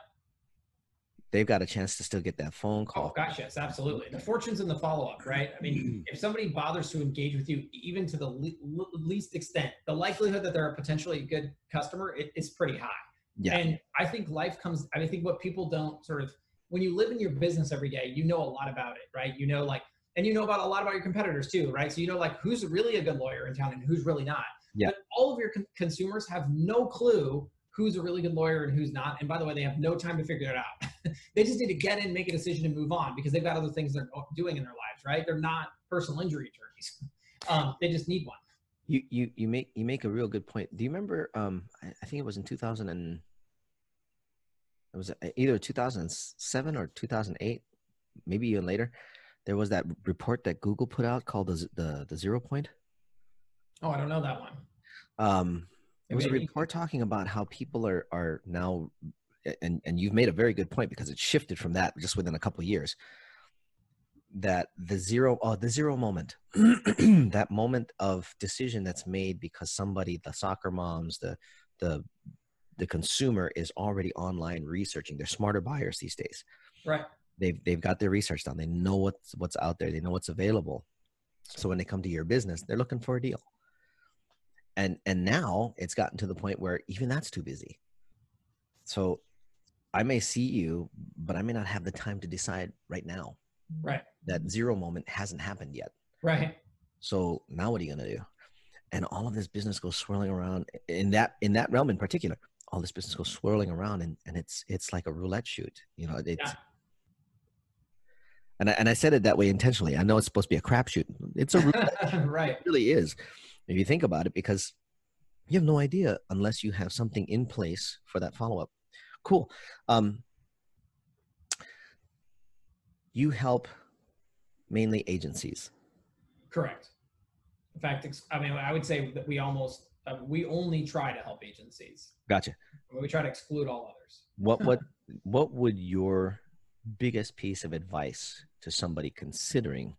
They've got a chance to still get that phone oh, call. Oh gosh, yes, absolutely. The fortune's in the follow up, right? I mean, [clears throat] if somebody bothers to engage with you, even to the le- le- least extent, the likelihood that they're a potentially good customer i- is pretty high. Yeah. And I think life comes. I think what people don't sort of when you live in your business every day, you know a lot about it, right? You know, like, and you know about a lot about your competitors too, right? So you know, like, who's really a good lawyer in town and who's really not. Yeah. But all of your con- consumers have no clue who's a really good lawyer and who's not. And by the way, they have no time to figure it out. [laughs] they just need to get in, make a decision, and move on because they've got other things they're doing in their lives, right? They're not personal injury attorneys. [laughs] Um, they just need one. You you you make you make a real good point. Do you remember? Um, I, I think it was in two thousand and it was uh, either two thousand seven or two thousand eight, maybe even later. There was that report that Google put out called the the the zero point. Oh, I don't know that one. Um, it was a report talking about how people are are now, and and you've made a very good point because it shifted from that just within a couple of years. That the zero, oh, the zero moment, [clears throat] that moment of decision that's made because somebody, the soccer moms, the the the consumer is already online researching. They're smarter buyers these days. Right. They've they've got their research done. They know what's what's out there. They know what's available. So when they come to your business, they're looking for a deal and and now it's gotten to the point where even that's too busy so i may see you but i may not have the time to decide right now Right. that zero moment hasn't happened yet Right. so now what are you going to do and all of this business goes swirling around in that in that realm in particular all this business goes swirling around and, and it's it's like a roulette shoot you know it's Yeah. And I, and I said it that way intentionally i know it's supposed to be a crapshoot it's a [laughs] right. it really is if you think about it because you have no idea unless you have something in place for that follow-up cool um, you help mainly agencies Correct. In fact, I mean, I would say that we almost uh, we only try to help agencies. gotcha We try to exclude all others. what what [laughs] what would your biggest piece of advice to somebody considering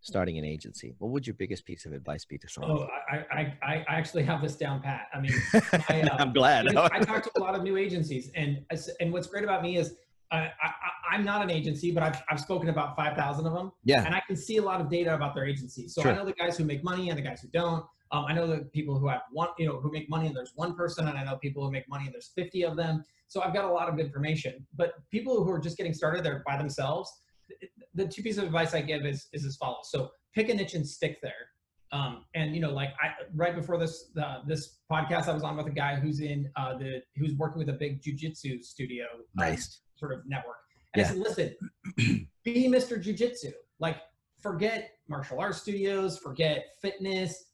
starting an agency what would your biggest piece of advice be to someone Oh, I, I, I actually have this down pat. I mean, [laughs] I, uh, i'm glad I talk to a lot of new [laughs] agencies, and and what's great about me is I, I, I'm not an agency, but I've, I've spoken about 5,000 of them, yeah and I can see a lot of data about their agencies. So Sure. I know the guys who make money and the guys who don't. Um, I know the people who have one, you know, who make money and there's one person, and I know people who make money and there's 50 of them. So I've got a lot of information. But people who are just getting started, they're by themselves. The two pieces of advice I give is is as follows. So pick a niche and stick there. Um, and you know, like I right before this uh, this podcast, I was on with a guy who's in uh, the who's working with a big jujitsu studio, um, sort of network. And Yeah. I said, listen, [clears throat] be Mr. Jiu-Jitsu. Like, forget martial arts studios, forget fitness,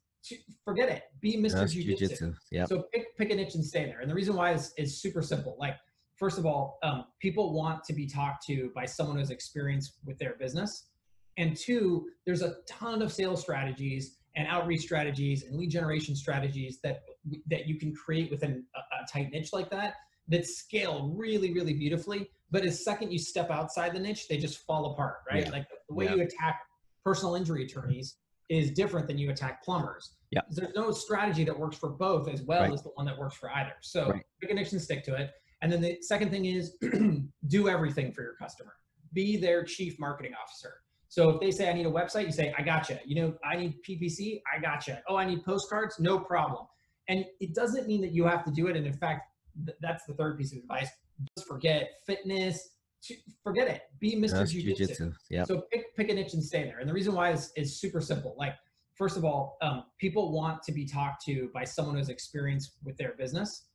forget it. Be Mr. That's Jiu-Jitsu. jujitsu. Yep. So pick pick a niche and stay there. And the reason why is, is super simple. Like, first of all, um, people want to be talked to by someone who's experienced with their business. And two, there's a ton of sales strategies and outreach strategies and lead generation strategies that that you can create within a, a tight niche like that that scale really, really beautifully. But as second you step outside the niche, they just fall apart, right? Yeah. Like the way Yeah. you attack personal injury attorneys is different than you attack plumbers. Yeah. There's no strategy that works for both as well Right. as the one that works for either. So Right. pick a niche and stick to it. And then the second thing is [clears throat] do everything for your customer. Be their chief marketing officer. So if they say I need a website, you say I gotcha. You know I need PPC, I gotcha. Oh, I need postcards, no problem. And it doesn't mean that you have to do it. And in fact, th- that's the third piece of advice. Just forget fitness. Forget it. Be Mr. That's Jiu-Jitsu. jujitsu. Yep. So pick pick a niche and stay there. And the reason why is is super simple. Like first of all, um, people want to be talked to by someone who's experienced with their business.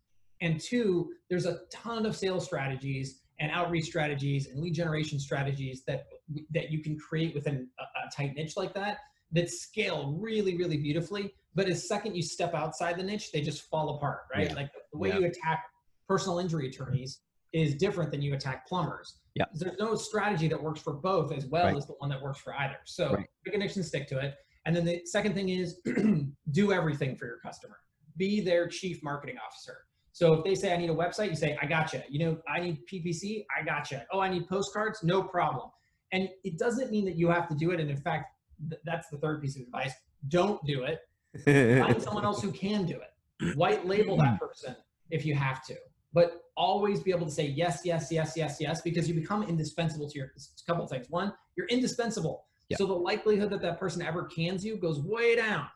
And two, there's a ton of sales strategies and outreach strategies and lead generation strategies that that you can create within a, a tight niche like that that scale really, really beautifully. But as second you step outside the niche, they just fall apart, right? Yeah. Like the way Yeah. you attack personal injury attorneys is different than you attack plumbers. Yeah. There's no strategy that works for both as well Right. as the one that works for either. So Right. pick a niche and stick to it. And then the second thing is [clears throat] do everything for your customer. Be their chief marketing officer. So if they say I need a website, you say I gotcha. You know I need PPC, I gotcha. Oh, I need postcards, no problem. And it doesn't mean that you have to do it. And in fact, th- that's the third piece of advice. Don't do it. [laughs] Find someone else who can do it. White label that [clears throat] person if you have to. But always be able to say yes, yes, yes, yes, yes, because you become indispensable to your a couple of things. One, you're indispensable. So the likelihood that that person ever cans you goes way down.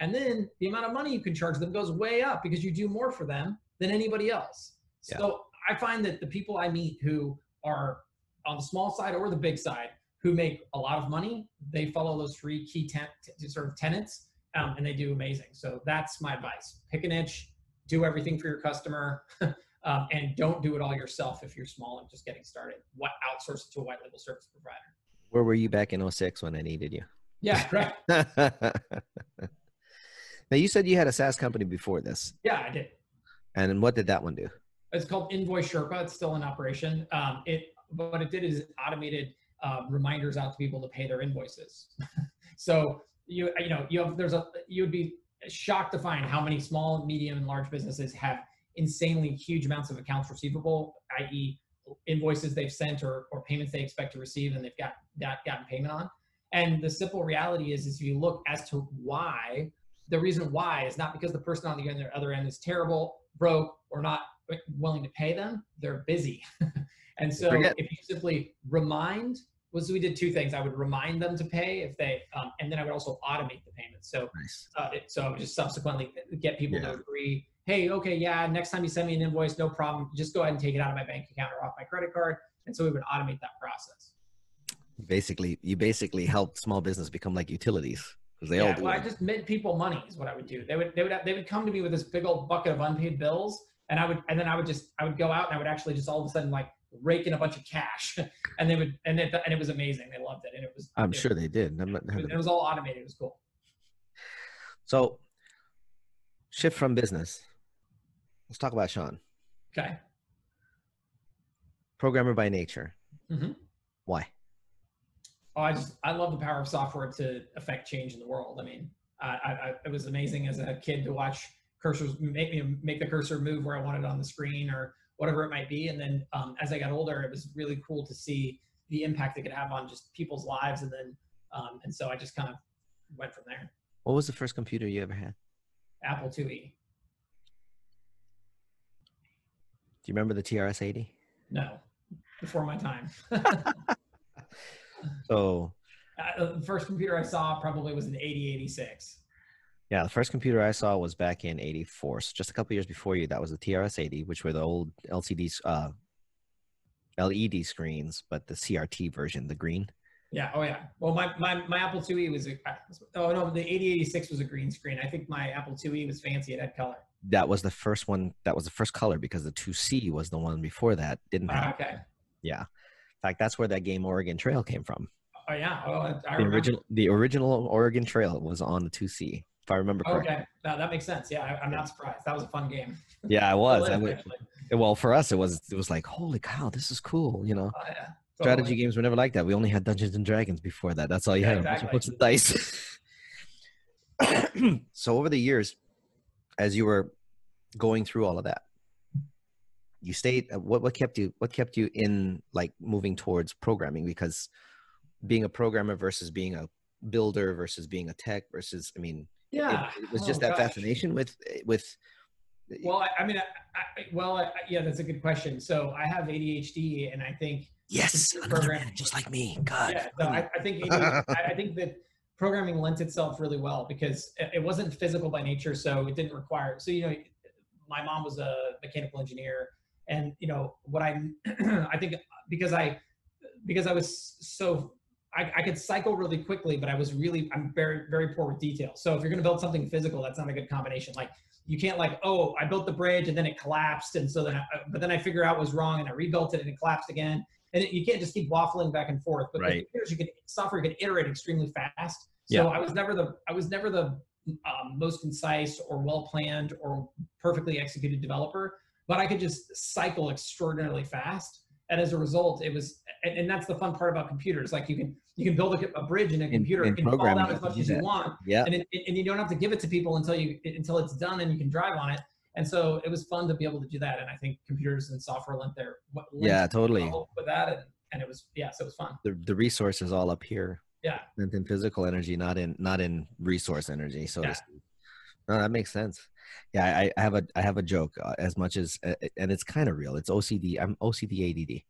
And then the amount of money you can charge them goes way up because you do more for them than anybody else. So I find that the people I meet who are on the small side or the big side who make a lot of money, they follow those three key ten- t- sort of tenets um, and they do amazing. So that's my advice. Pick a niche, do everything for your customer, [laughs] um, and don't do it all yourself if you're small and just getting started. What outsource it to a white label service provider. Where were you back in 06 when I needed you? Yeah, [laughs] right. now you said you had a SaaS company before this, Yeah, I did. and what did that one do? It's called Invoice Sherpa. It's still in operation. Um, it what it did is it automated uh, reminders out to people to pay their invoices. [laughs] so you you know you have there's a you would be shocked to find how many small, medium, and large businesses have insanely huge amounts of accounts receivable, i.e., invoices they've sent or, or payments they expect to receive and they've got that gotten payment on. And the simple reality is, is if you look as to why, the reason why is not because the person on the other- end is terrible, broke, or not willing to pay them. They're busy. [laughs] and so Forget. if you simply remind, was we did two things. I would remind them to pay if they, um, and then I would also automate the payment. So Nice. uh, it, so I would just subsequently get people Yeah. to agree. Hey, okay, yeah, next time you send me an invoice, no problem. Just go ahead and take it out of my bank account or off my credit card. And so we would automate that process. Basically, you basically help small business become like utilities because they all yeah, do. well, I just made people money is what I would do. They would they would they would come to me with this big old bucket of unpaid bills, and I would and then I would just I would go out and I would actually just all of a sudden like rake in a bunch of cash, [laughs] and they would and it and it was amazing. They loved it, and it was I'm it, sure they did. Not, it was, it was all automated. It was cool. so, shift from business. Let's talk about Shaun, Okay. programmer by nature. Mhm. Why? Oh, I just I love the power of software to affect change in the world. I mean, I, I, I it was amazing as a kid to watch cursors make me make the cursor move where I wanted on the screen or whatever it might be. And then um, as I got older, it was really cool to see the impact it could have on just people's lives. And then um, and so I just kind of went from there. What was the first computer you ever had? Apple IIe. Do you remember the TRS 80? No, before my time. [laughs] So, Uh, the first computer I saw probably was an 8086. yeah, the first computer I saw was back in 84. So, just a couple years before you, that was the TRS 80, which were the old LCD, uh, LED screens, but the CRT version, the green. Yeah. Oh, yeah. Well, my, my, my Apple IIe was a, oh no, the 8086 was a green screen. I think my Apple IIe was fancy. It had color. That was the first one. That was the first color because the 2C was the one before that didn't Oh, have. okay. Yeah, in fact, that's where that game Oregon Trail came from. Oh yeah. I, I The original, the original Oregon Trail was on the 2C, if I remember correctly. okay. No, that makes sense. Yeah, I, I'm not surprised. That was a fun game. Yeah, [laughs] I was. I went, well, for us, it was. It was like, holy cow, this is cool. You know, Oh, yeah. strategy games were never like that. We only had Dungeons and Dragons before that. That's all you Yeah, had. a bunch of exactly. dice. [coughs] so over the years, as you were going through all of that, you stayed. uh, What what kept you? What kept you in like moving towards programming? Because being a programmer versus being a builder versus being a tech versus, I mean, Yeah. it, was Oh, just that gosh. fascination with with. Well, I, I mean, I, I, well, I, yeah, that's a good question. So I have ADHD, and I think Yes, another program- man just like me. God. yeah, no, I, think ADHD I I think that programming lent itself really well because it wasn't physical by nature, so it didn't require. So you know, my mom was a mechanical engineer, and you know what I [clears throat] I think because I because I was so I, I could cycle really quickly, but I was really I'm very very poor with detail. So if you're going to build something physical, that's not a good combination. Like you can't like oh I built the bridge and then it collapsed, and so then I, but then I figure out what was wrong and I rebuilt it and it collapsed again. And it, you can't just keep waffling back and forth. But Right. computers, you can software you can iterate extremely fast. So Yeah. I was never the I was never the um, most concise or well planned or perfectly executed developer, but I could just cycle extraordinarily fast. And as a result, it was, and, and that's the fun part about computers. Like you can you can build a, a bridge in a computer, can fall programming, as much as you want, Yeah. and it, and you don't have to give it to people until you until it's done and you can drive on it. And so it was fun to be able to do that. And I think computers and software lent their Yeah, totally. with that, and, and it was yeah, so it was fun. The the resource is all up here. Yeah. And in physical energy, not in not in resource energy. So Yeah. No, that makes sense. Yeah, I, I have a I have a joke uh, as much as uh, and it's kind of real. It's OCD. I'm OCD ADD.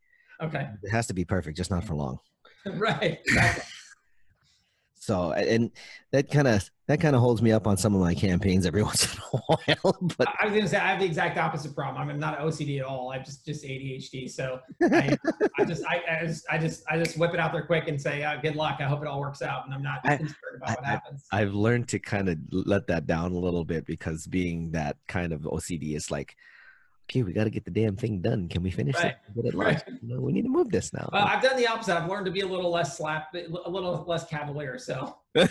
Okay, It has to be perfect, just not for long. [laughs] right. exactly. [laughs] So and that kind of that kind of holds me up on some of my campaigns every [laughs] once in a while. But I was gonna say I have the exact opposite problem. I'm not OCD at all. I'm just just ADHD. So I, [laughs] I just I, I just I just I just whip it out there quick and say uh, good luck. I hope it all works out, and I'm not I- concerned about what happens. I've learned to kind of let that down a little bit because being that kind of OCD is like, okay, we got to get the damn thing done. Can we finish Right. it? Get it launched? Right. Know, we need to move this now. Well, I've done the opposite. I've learned to be a little less slap, a little less cavalier. So [laughs]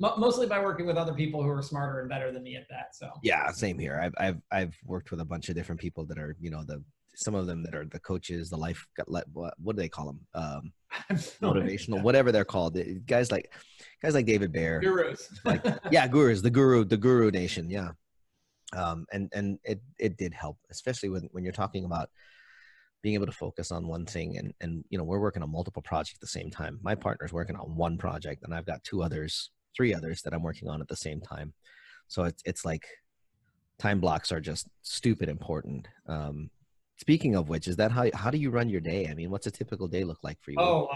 Mo- mostly by working with other people who are smarter and better than me at that. So yeah, same here. I've I've I've worked with a bunch of different people that are you know the some of them that are the coaches, the life what what do they call them? Um, motivational, whatever they're called. Guys like guys like David Bear. gurus. like yeah gurus the guru the guru nation yeah um and and it it did help especially when when you're talking about being able to focus on one thing and and you know we're working on multiple projects at the same time. My partner's working on one project and i've got two others three others that i'm working on at the same time. So it's it's like time blocks are just stupid important. Um speaking of which is that how how do you run your day? I mean what's a typical day look like for you? Oh,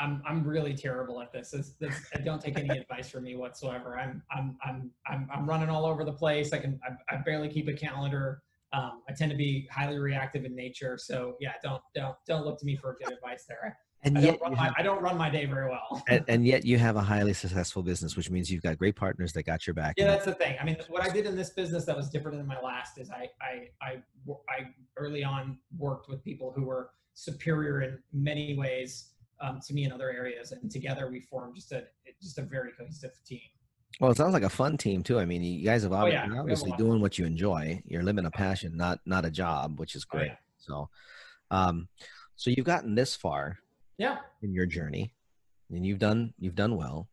I'm I'm really terrible at this. This, this I don't take any advice from me whatsoever. I'm I'm I'm I'm I'm running all over the place. I can I, I barely keep a calendar. Um, I tend to be highly reactive in nature. So yeah, don't don't don't look to me for good advice there. and I yet don't run you my have- I don't run my day very well. and, and yet you have a highly successful business, which means you've got great partners that got your back. Yeah, that's the thing. I mean, what I did in this business that was different than my last is I, I, I, I early on worked with people who were superior in many ways um, to me in other areas, and together we formed just a just a very cohesive team. well, it sounds like a fun team too. I mean, you guys have Oh, yeah, we have a obviously doing what you enjoy. You're living a passion, not not a job, which is Oh, great. yeah. So, um, so you've gotten this far Yeah. in your journey, and you've done you've done well.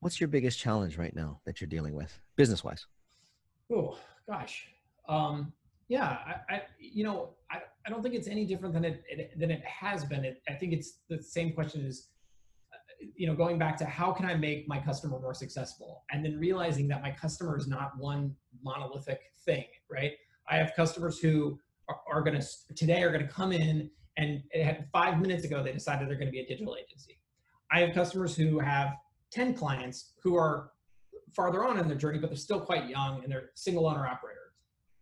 What's your biggest challenge right now that you're dealing with, business wise? Oh gosh. Um, yeah, I, I, you know, I, I don't think it's any different than it, it than it has been. It, I think it's the same question is, uh, you know, going back to how can I make my customer more successful, and then realizing that my customer is not one monolithic thing, right? I have customers who are, are going to today are going to come in and it had five minutes ago they decided they're going to be a digital agency. I have customers who have 10 clients who are farther on in their journey, but they're still quite young and they're single owner operator.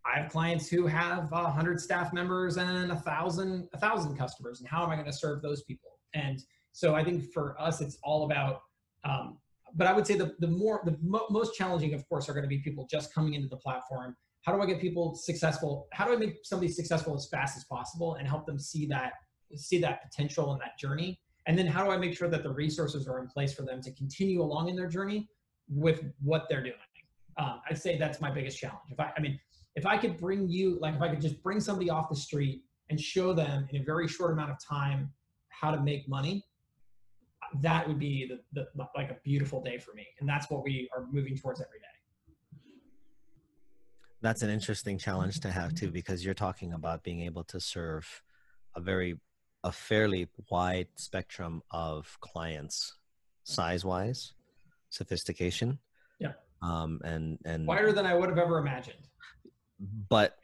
I have clients who have a hundred staff members and a thousand, a thousand customers. And how am I going to serve those people? And so I think for us, it's all about, um, but I would say the, the more, the mo- most challenging, of course, are going to be people just coming into the platform. How do I get people successful? How do I make somebody successful as fast as possible and help them see that, see that potential in that journey? And then how do I make sure that the resources are in place for them to continue along in their journey with what they're doing? Um, I'd say that's my biggest challenge. If I, I mean, if I could bring you, like if I could just bring somebody off the street and show them in a very short amount of time how to make money, that would be the, the like a beautiful day for me. And that's what we are moving towards every day. That's an interesting challenge to have too, because you're talking about being able to serve a very, a fairly wide spectrum of clients, size wise, sophistication. Yeah. Um, and and Wider than I would have ever imagined. But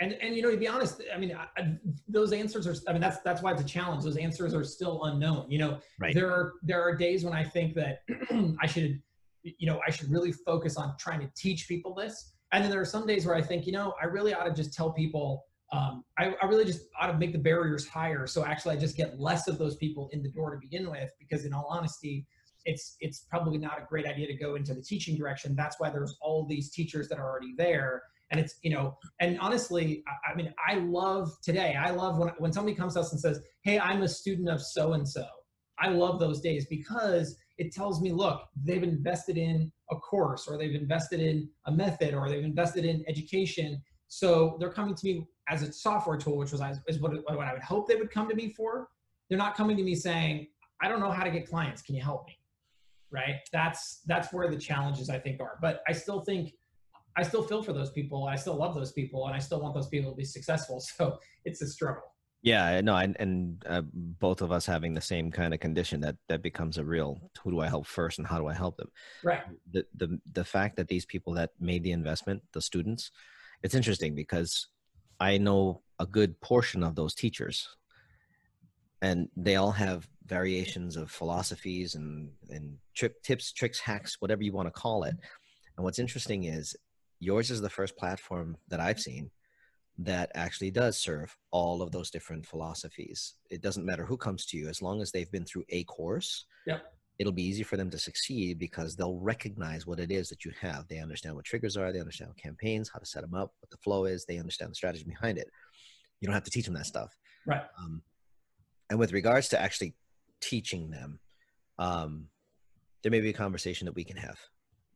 and and you know to be honest i mean I, I, those answers are i mean that's that's why it's a challenge. Those answers are still unknown. You know Right. there are there are days when i think that [clears throat] i should you know i should really focus on trying to teach people this. And then there are some days where i think you know i really ought to just tell people um, I, I really just ought to make the barriers higher. So actually i just get less of those people in the door to begin with because in all honesty it's it's probably not a great idea to go into the teaching direction. That's why there's all these teachers that are already there and it's you know and honestly I, I mean i love today i love when, when somebody comes to us and says hey i'm a student of so and so i love those days because it tells me, look, they've invested in a course or they've invested in a method or they've invested in education. So they're coming to me as a software tool, which was is what, what I would hope they would come to me for. They're not coming to me saying, I don't know how to get clients. Can you help me? Right. That's that's where the challenges I think are. But I still think I still feel for those people. I still love those people, and I still want those people to be successful. [laughs] So it's a struggle. Yeah, no, and and uh, both of us having the same kind of condition that that becomes a real who do I help first and how do I help them? Right. The the the fact that these people that made the investment, the students, it's interesting because I know a good portion of those teachers, and they all have variations of philosophies and and trip tips, tricks, hacks, whatever you want to call it. And what's interesting is yours is the first platform that I've seen that actually does serve all of those different philosophies. It doesn't matter who comes to you, as long as they've been through a course. Yep. It'll be easy for them to succeed because they'll recognize what it is that you have. They understand what triggers are. They understand what campaigns, how to set them up, what the flow is. They understand the strategy behind it. You don't have to teach them that stuff. Right. Um, and with regards to actually teaching them, um, there may be a conversation that we can have.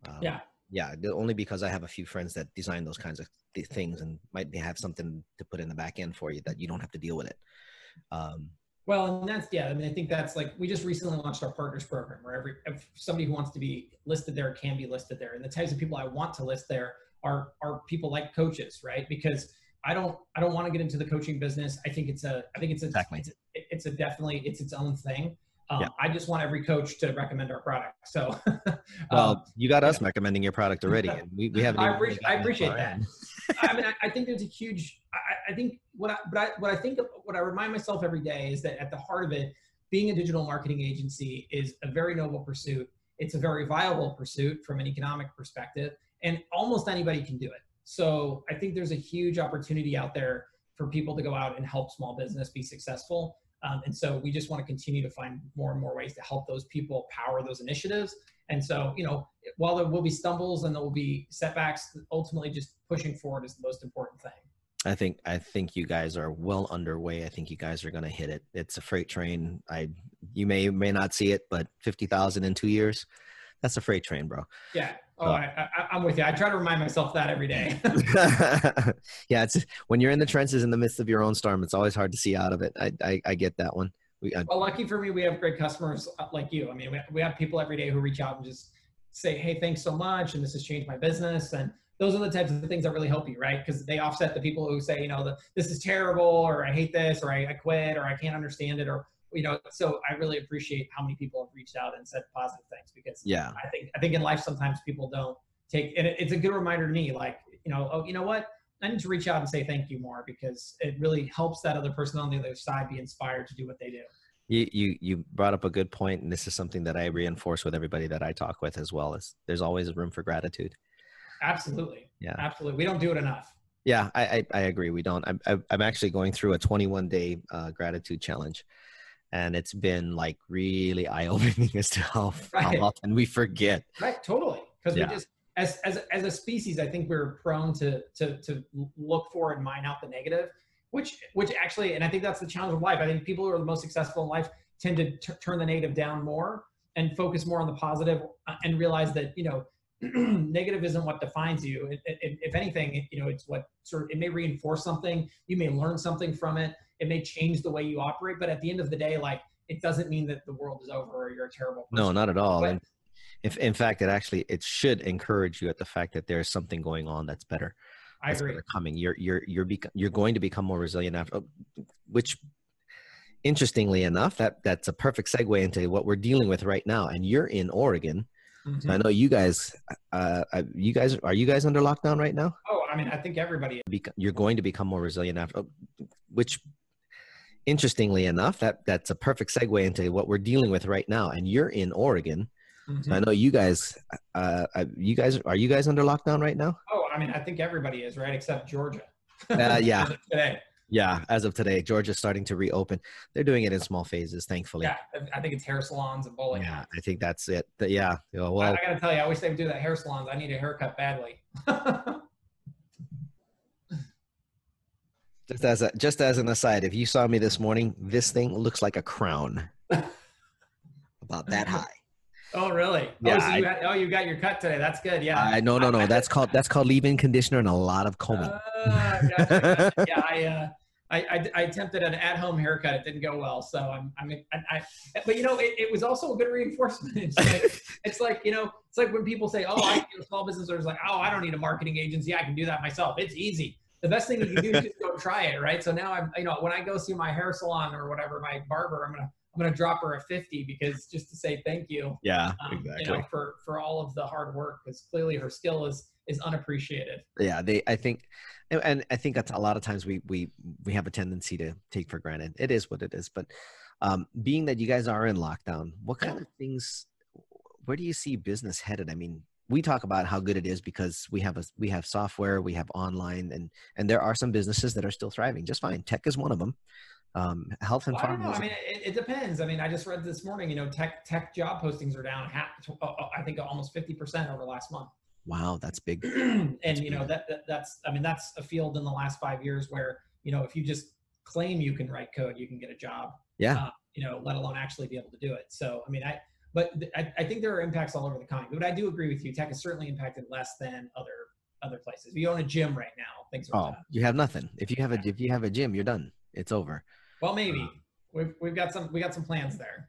Um, yeah yeah only because i have a few friends that design those kinds of things and might have something to put in the back end for you that you don't have to deal with it. Um, well and that's yeah i mean i think that's like we just recently launched our partners program where every if somebody who wants to be listed there can be listed there. And the types of people i want to list there are are people like coaches right? Because i don't i don't want to get into the coaching business. I think it's a i think it's a, exactly. it's, a, it's a definitely it's its own thing um, yeah. I just want every coach to recommend our product. So, [laughs] well, um, you got us yeah. recommending your product already, and we, we haven't. I, appreciate, I appreciate that. [laughs] I mean, I, I, think there's a huge. I, I, think what I, but I, what I think what I remind myself every day is that at the heart of it, being a digital marketing agency is a very noble pursuit. It's a very viable pursuit from an economic perspective, and almost anybody can do it. So I think there's a huge opportunity out there for people to go out and help small business be successful. Um, and so we just want to continue to find more and more ways to help those people power those initiatives. And so, you know, while there will be stumbles and there will be setbacks, ultimately just pushing forward is the most important thing. I think I think you guys are well underway. I think you guys are going to hit it. It's a freight train. I you may may not see it, but fifty thousand in two years, that's a freight train, bro. Yeah. Oh, so. I, I, am with you. I try to remind myself that every day. [laughs] yeah, it's when you're in the trenches in the midst of your own storm. It's always hard to see out of it. I I, I get that one. We, I, well, lucky for me, we have great customers uh, like you. I mean, we, we have people every day who reach out and just say, "Hey, thanks so much," and this has changed my business. And those are the types of things that really help you, right? Because they offset the people who say, you know, the, this is terrible, or I hate this, or I, I quit, or I can't understand it, or you know so i really appreciate how many people have reached out and said positive things because yeah. I think i think in life sometimes people don't take and it, it's a good reminder to me like you know oh you know what? I need to reach out and say thank you more because it really helps that other person on the other side be inspired to do what they do. You you you brought up a good point and this is something that i reinforce with everybody that i talk with as well as there's always room for gratitude. Absolutely. Yeah. Absolutely. We don't do it enough. Yeah i i, I agree. We don't. I'm, I'm actually going through a 21 day uh, gratitude challenge and it's been like really [laughs] eye-opening as to [laughs] how, right. how often we forget right totally because yeah. we just as, as as a species i think we're prone to to to look for and mine out the negative which which actually and i think that's the challenge of life i think people who are the most successful in life tend to t- turn the negative down more and focus more on the uh, and realize that you know [clears throat] negative isn't what defines you it, it, if anything you know it's what sort of it may reinforce something you may learn something from it it may change the way you operate, but at the end of the day, like it doesn't mean that the world is over or you're a terrible person. No, not at all. But, and if in fact it actually it should encourage you at the fact that there's something going on that's better. I agree. Coming, you're you're you're bec- you're going to become more resilient after, oh, which interestingly enough, that that's a perfect segue into what we're dealing with right now. And you're in Oregon. Mm-hmm. So I know you guys, uh, uh, you guys, are you guys under lockdown right now? Oh, I mean, I think everybody. You're going to become more resilient after, oh, which interestingly enough, that that's a perfect segue into what we're dealing with right now. And you're in Oregon. Mm-hmm. So I know you guys, uh, uh, you guys, are you guys under lockdown right now? Oh, I mean, I think everybody is, right? Except Georgia. Uh, yeah. [laughs] today. Yeah, as of today, Georgia's starting to reopen. They're doing it in small phases, thankfully. Yeah, I think it's hair salons and bowling. Yeah, I think that's it. Yeah. Well, I, I got to tell you, I wish they would do that hair salons. I need a haircut badly. [laughs] Just as a, just as an aside, if you saw me this morning, this thing looks like a crown. [laughs] About that high. Oh, really? Yeah, Oh, so you I- had, oh, you got your cut today. That's good. Yeah. I no no no. That's [laughs] called that's called leave-in conditioner and a lot of combing. Ah, gotcha, gotcha. [laughs] yeah, I, uh, I, I, I attempted an at-home haircut. It didn't go well, so I'm, I'm, I, I but you know, it, it was also a good reinforcement. It's like, you know, it's like, you know, it's like when people say, "Oh, I, you know, small business owners like, I don't need a marketing agency. I can do that myself. It's easy." The best thing you can do is just go try it, right? So now I'm, you know, when I go see my hair salon or whatever, my barber, I'm gonna, I'm gonna drop her a fifty because just to say thank you Yeah, um, you know, for for all of the hard work because clearly her skill is is unappreciated. yeah they i think and, and i think that's a lot of times we we we have a tendency to take for granted it is what it is but um being that you guys are in lockdown what kind of things where do you see business headed i mean we talk about how good it is because we have a we have software we have online and and there are some businesses that are still thriving just fine tech is one of them um health and Well, I don't know. I mean, it, it depends. I mean, I just read this morning. You know, tech tech job postings are down. Half, uh, uh, I think almost fifty percent over last month. wow that's big [clears throat] and you know that, that that's I mean that's a field in the last five years where you know if you just claim you can write code, you can get a job. yeah Uh, you know, let alone actually be able to do it. So I mean, I but I, I think there are impacts all over the economy. But I do agree with you. Tech is certainly impacted less than other other places. If you own a gym right now, things are oh tough. you have nothing if you have a if you have a gym you're done it's over Well, maybe we've we've got some we got some plans there.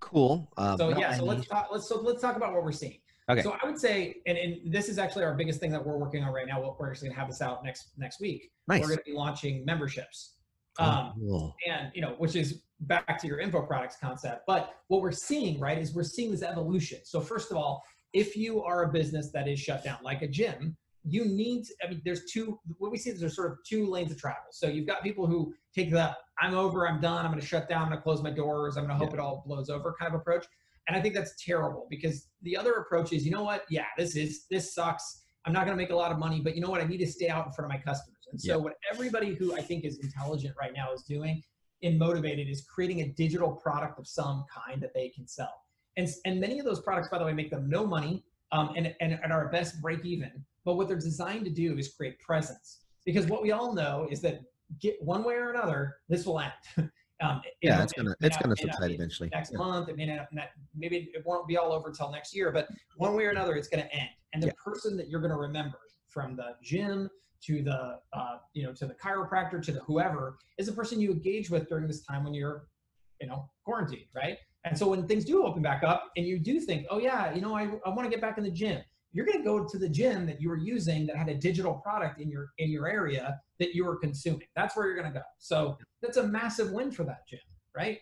cool um, So yeah, so let's talk. Let's so let's talk about what we're seeing. Okay. So I would say, and, and this is actually our biggest thing that we're working on right now. What we're actually gonna have this out next next week. nice We're gonna be launching memberships. Oh, Um, cool. and you know, which is back to your info products concept. But what we're seeing, right, is we're seeing this evolution. So first of all, if you are a business that is shut down, like a gym, you need. I mean, there's two. What we see is there's sort of two lanes of travel. So you've got people who take the "I'm over, I'm done, I'm going to shut down, I'm going to close my doors, I'm going to hope it all blows over" kind of approach. And I think that's terrible because the other approach is, you know what? Yeah, this is this sucks. I'm not going to make a lot of money, but you know what? I need to stay out in front of my customers. And so, Yeah. what everybody who I think is intelligent right now is doing and motivated is creating a digital product of some kind that they can sell. And, and many of those products, by the way, make them no money um, and, and, and are best break even. But what they're designed to do is create presence. Because what we all know is that get one way or another, this will end. [laughs] um, yeah it's gonna it's gonna subside eventually next Yeah. month. It may not, not- maybe it won't be all over till next year, but one way or another, it's going to end. And the Yeah. person that you're going to remember from the gym to the, uh, you know, to the chiropractor to the whoever is the person you engage with during this time when you're, you know, quarantined, right? And so when things do open back up and you do think, oh yeah, you know, I, I want to get back in the gym, you're going to go to the gym that you were using that had a digital product in your in your area that you were consuming. That's where you're going to go. So that's a massive win for that gym, right?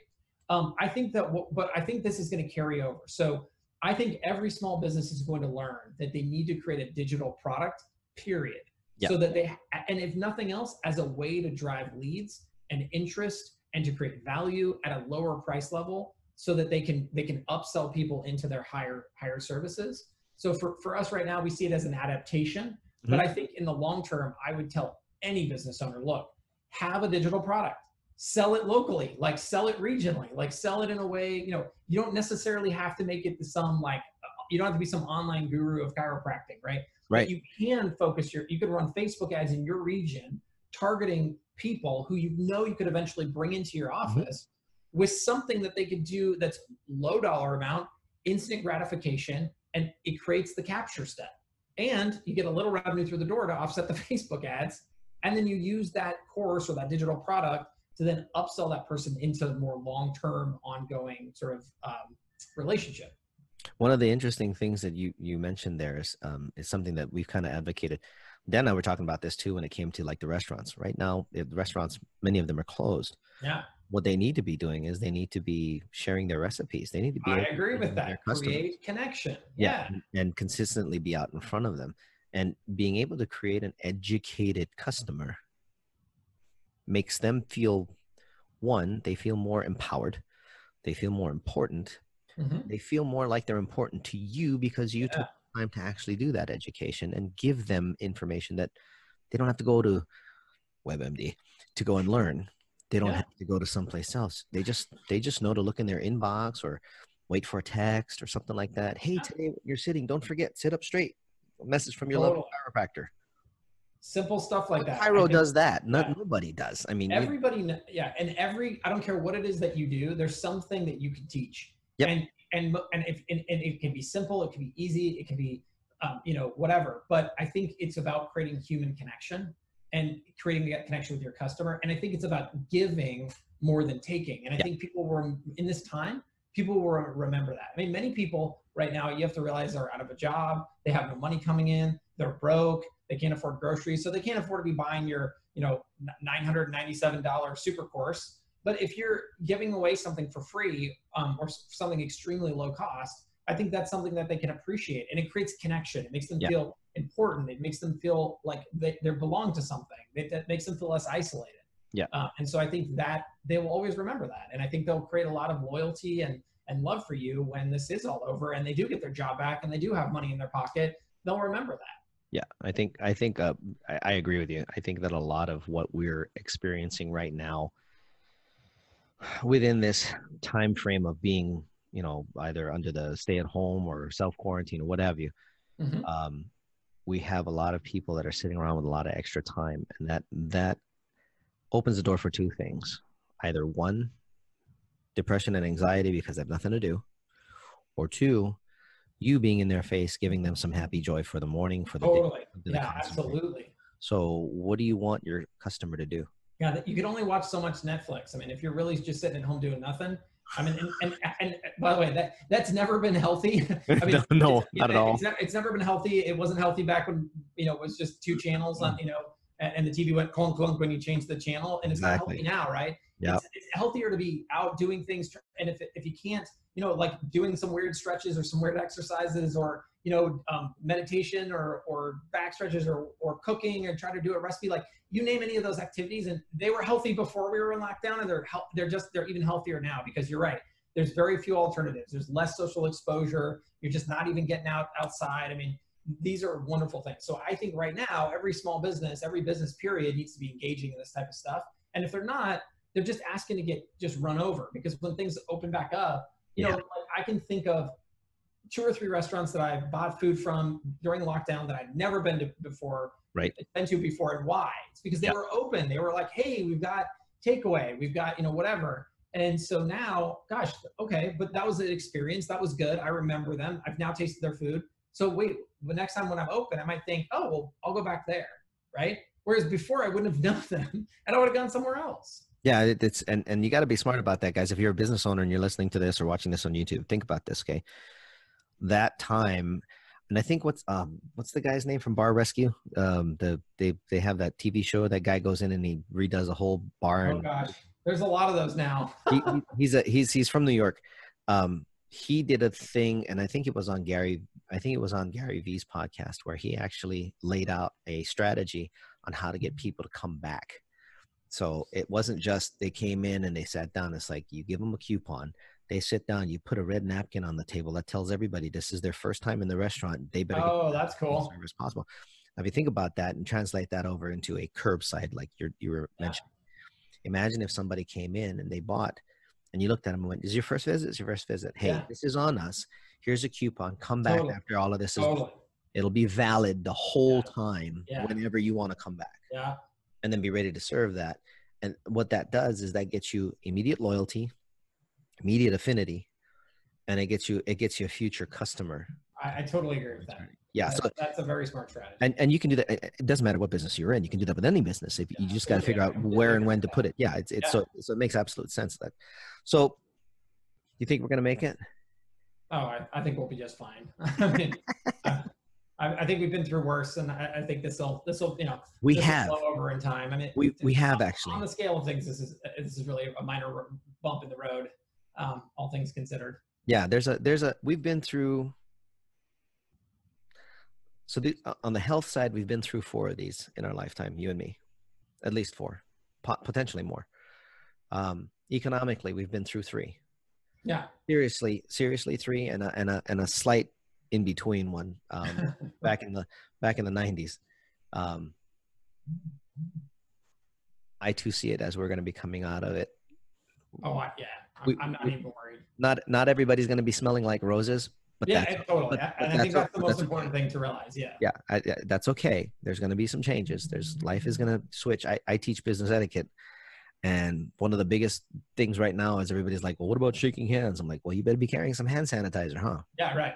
Um, I think that, what, but I think this is going to carry over. So I think every small business is going to learn that they need to create a digital product, period. Yeah. So that they, and if nothing else, as a way to drive leads and interest and to create value at a lower price level so that they can they can upsell people into their higher higher services. So for, for us right now we see it as an adaptation but mm-hmm. i think in the long term i would tell any business owner look have a digital product. Sell it locally like sell it regionally like sell it in a way you know you don't necessarily have to make it to some like uh, you don't have to be some online guru of chiropractic right But Right. you can focus your you could run facebook ads in your region targeting people who you know you could eventually bring into your office with something that they could do that's low dollar amount, instant gratification, and it creates the capture step. And you get a little revenue through the door to offset the [laughs] Facebook ads. And then you use that course or that digital product to then upsell that person into a more long term, ongoing sort of um, relationship. One of the interesting things that you you mentioned there is um, is something that we've kind of advocated. Dan and I were talking about this too when it came to like the restaurants. Right now, the restaurants, many of them are closed. Yeah, What they need to be doing is they need to be sharing their recipes. They need to be. I agree with that. Create connection. yeah, Yeah. and- and consistently be out in front of them and being able to create an educated customer makes them feel one they feel more empowered they feel more important Mhm. they feel more like they're important to you because you Yeah. took time to actually do that education and give them information that they don't have to go to webmd to go and learn they don't Yeah. have to go to someplace else they just they just know to look in their inbox or wait for a text or something like that hey today you're sitting don't forget sit up straight a message from your local chiropractor Simple stuff like that. I Chiro does that. Yeah. Nobody does. I mean, everybody kn- yeah and every i don't care what it is that you do there's something that you can teach Yep. And and and if and, and it can be simple, it can be easy, it can be um, you know whatever. But I think it's about creating human connection and creating that connection with your customer. And I think it's about giving more than taking. And I Yeah. think people were in this time, people will remember that. I mean, many people right now, you have to realize they're out of a job, they have no money coming in, they're broke, they can't afford groceries, so they can't afford to be buying your, you know, $997 super course. But if you're giving away something for free um, or something extremely low cost, I think that's something that they can appreciate, and it creates connection. It makes them Yeah. feel important. It makes them feel like they, they belong to something. It, that makes them feel less isolated. Yeah. Uh, and so I think that they will always remember that, and I think they'll create a lot of loyalty and and love for you when this is all over, and they do get their job back, and they do have money in their pocket. They'll remember that. Yeah, I think I think uh, I, I agree with you. I think that a lot of what we're experiencing right now, within this time frame of being, you know, either under the stay-at-home or self-quarantine or what have you, Mhm. um, we have a lot of people that are sitting around with a lot of extra time, and that that opens the door for two things: either one, depression and anxiety because they have nothing to do, or two, you being in their face, giving them some happy joy for the morning, for the day, Totally. to the Yeah, absolutely. So, what do you want your customer to do? Yeah, you can only watch so much Netflix. I mean, if you're really just sitting at home doing nothing, I mean, and, and, and by the way, that that's never been healthy. [laughs] I mean, [laughs] no, it's- not at it- all. It's, it's never been healthy. It wasn't healthy back when you know it was just two channels on you know, and, the TV went clunk clunk when you changed the channel, and it's Exactly. not healthy now, right? Yep. It's, it's healthier to be out doing things, and if if you can't, you know, like doing some weird stretches or some weird exercises, or you know, um, meditation or or back stretches or or cooking or trying to do a recipe, like you name any of those activities, and they were healthy before we were in lockdown, and they're hel- they're just they're even healthier now because you're right. There's very few alternatives. There's less social exposure. You're just not even getting out outside. I mean, these are wonderful things. So I think right now, every small business, every business period needs to be engaging in this type of stuff. And if they're not, they're just asking to get just run over because when things open back up, you know, like I can think of two or three restaurants that I bought food from during lockdown that I'd never been to before, Right. been to before, and why? It's because they Yeah. were open. They were like, "Hey, we've got takeaway, we've got you know whatever." And so now, gosh, okay, but that was an experience. That was good. I remember them. I've now tasted their food. So wait, the next time when I'm open, I might think, oh, well, I'll go back there, right? Whereas before, I wouldn't have [laughs] known them, and I would have gone somewhere else. Yeah, it's and and you got to be smart about that, guys. If you're a business owner and you're listening to this or watching this on YouTube, think about this, okay? That time, and I think what's um what's the guy's name from Bar Rescue? Um, the they they have that TV show. That guy goes in and he redoes a whole bar. Oh gosh, there's a lot of those now. [laughs] he, he- he's a he's he's from New York. Um, he did a thing, and I think it was on Gary. I think it was on Gary V's podcast where he actually laid out a strategy on how to get people to come back. So it wasn't just they came in and they sat down. It's like you give them a coupon, they sit down, you put a red napkin on the table that tells everybody this is their first time in the restaurant. They better Oh, that's cool. service possible. Now, if you think about that and translate that over into a curbside, like you're, you were Yeah. mentioning, imagine if somebody came in and they bought and you looked at them and went, Is your first visit? Is your first visit? Hey, Yeah. this is on us. Here's a coupon. Come back Totally. after all of this is Totally. it'll be valid the whole Yeah. time whenever you want to come back Yeah. and then be ready to serve that. And what that does is that gets you immediate loyalty, immediate affinity, and it gets you it gets you a future customer. I, I totally agree with that. Yeah. That's, So that's a very smart strategy. and, and you can do that. It doesn't matter what business you're in. You can do that with any business. If you just got to figure I out where and when to put it. Yeah. It's, it's Yeah. so, so it makes absolute sense that, so you think we're going to make it? Oh, I, I think we'll be just fine. [laughs] I mean, I, I think we've been through worse, and I, I think this will this will you know We have, over in time. I mean, we, we have actually. on the scale of things. This is this is really a minor bump in the road, um, all things considered. Yeah. There's a, there's a, we've been through, so the, uh, on the health side, we've been through four of these in our lifetime, you and me, at least four, po- potentially more. Um, economically, we've been through three. Yeah. seriously seriously three and a and a and a slight in between one um [laughs] back in the back in the 90s um i too see it as we're going to be coming out of it oh, yeah. I'm, We- I'm not we- even worried. not not everybody's going to be smelling like roses but Yeah, that's totally. but- and but I think that's the most that's important thing to realize. Yeah. yeah I, I- that's okay there's going to be some changes there's life is going to switch I, I teach business etiquette And one of the biggest things right now is everybody's like, well, what about shaking hands? I'm like, well, you better be carrying some hand sanitizer, huh? Yeah, right.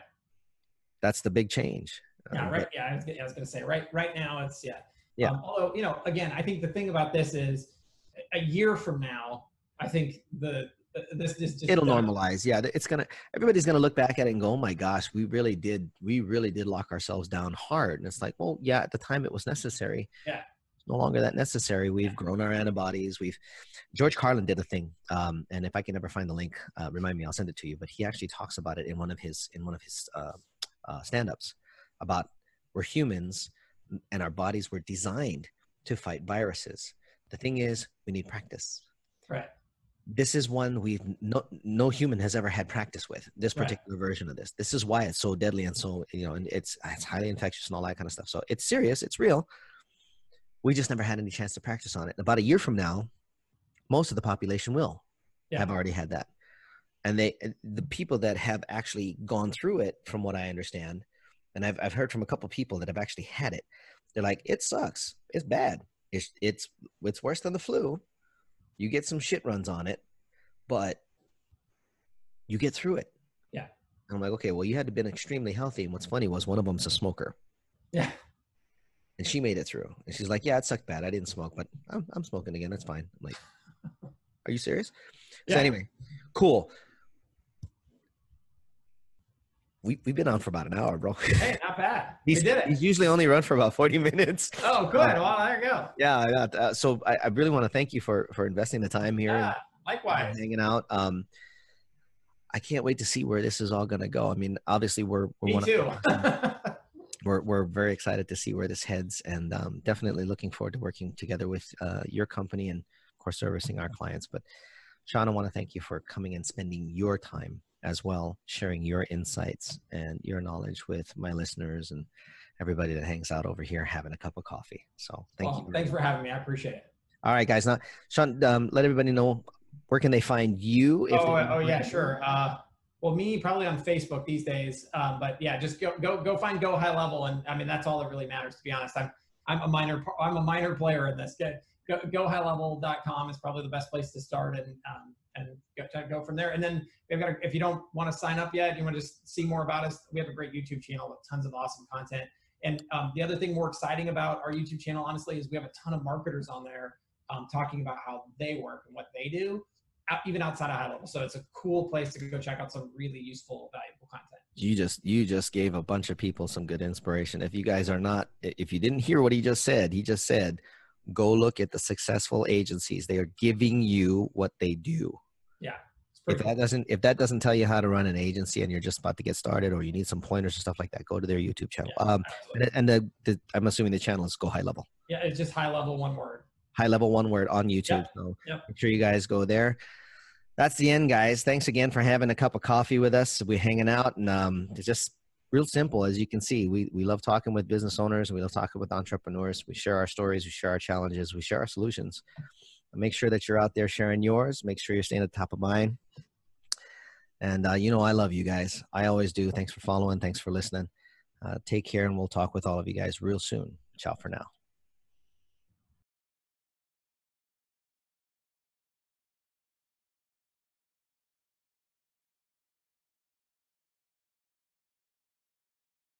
That's the big change. Yeah, Uh, right. but- Yeah, I was, I was going to say right. Right now, it's yeah. Yeah. Um, although you know, again, I think the thing about this is, a year from now, I think the this this just It'll done. normalize. Yeah, it's gonna. Everybody's gonna look back at it and go, "Oh my gosh, we really did. We really did lock ourselves down hard." And it's like, well, yeah, at the time it was necessary. Yeah. It's no longer that necessary. We've Yeah. grown our antibodies. We've. George Carlin did a thing, um, and if I can ever find the link, uh, remind me. I'll send it to you. But he actually talks about it in one of his in one of his uh, uh, stand-ups about we're humans and our bodies were designed to fight viruses. The thing is, we need practice Right. This is one we've no no human has ever had practice with this Right. particular version of this. This is why it's so deadly and so you know and it's it's highly infectious and all that kind of stuff. So it's serious it's real. We just never had any chance to practice on it. About a year from now most of the population will Yeah. have already had that. And they the people that have actually gone through it from what i understand and i've, I've heard from a couple people that have actually had it they're like it sucks. It's bad. It's it's it's worse than the flu you get some shit runs on it but you get through it. Yeah. And i'm like okay well you had to been extremely healthy and what's funny was one of them's a smoker. Yeah. and she made it through. And she's like yeah it sucked bad. I didn't smoke but i'm, I'm smoking again. That's fine. I'm like are you serious? So Yeah. anyway cool we, we've been on for about an hour bro [laughs] Hey, not bad. We he's, did he's usually only run for about 40 minutes Oh, good. Well, there you go. yeah I got, uh, so I, I really want to thank you for for investing the time here and- Yeah. Likewise. and hanging out. Um, I can't wait to see where this is all going to go. I mean, obviously, we're we're, Me one too. Of, [laughs] [laughs] we're we're very excited to see where this heads, and um, definitely looking forward to working together with uh, your company and, of course, servicing our clients. But Shaun, I want to thank you for coming and spending your time as well, sharing your insights and your knowledge with my listeners and everybody that hangs out over here having a cup of coffee. So thank well, you. Thanks for having me. I appreciate it. All right, guys. Now, Shaun, um, let everybody know where can they find you. Oh, oh yeah, sure. Uh, well, me probably on Facebook these days, um, but yeah, just go go go find Go High Level, and I mean that's all that really matters. To be honest, I'm I'm a minor I'm a minor player in this. Get, go, GoHighLevel.com is probably the best place to start, and um, and go, from there. And then we've got a, if you don't want to sign up yet, you want to just see more about us. We have a great YouTube channel with tons of awesome content. And um, the other thing more exciting about our YouTube channel, honestly, is we have a ton of marketers on there um, talking about how they work and what they do, even outside of high level. So it's a cool place to go check out some really useful, valuable content. you just you just gave a bunch of people some good inspiration if you guys are not if you didn't hear what he just said he just said go look at the successful agencies they are giving you what they do Yeah. If that doesn't if that doesn't tell you how to run an agency and you're just about to get started or you need some pointers and stuff like that go to their youtube channel. Yeah, um and, and the, the i'm assuming the channel is go high level. Yeah, it's just high level, one word. high level one word on youtube so Yep. make sure you guys go there. That's the end guys. Thanks again for having a cup of coffee with us. We're hanging out and um it's just real simple as you can see. We we love talking with business owners. We love talking with entrepreneurs. We share our stories. We share our challenges. We share our solutions make sure that you're out there sharing yours. Make sure you're staying at the top of mind and uh, you know i love you guys. I always do. Thanks for following. Thanks for listening. Uh, take care and we'll talk with all of you guys real soon. Ciao for now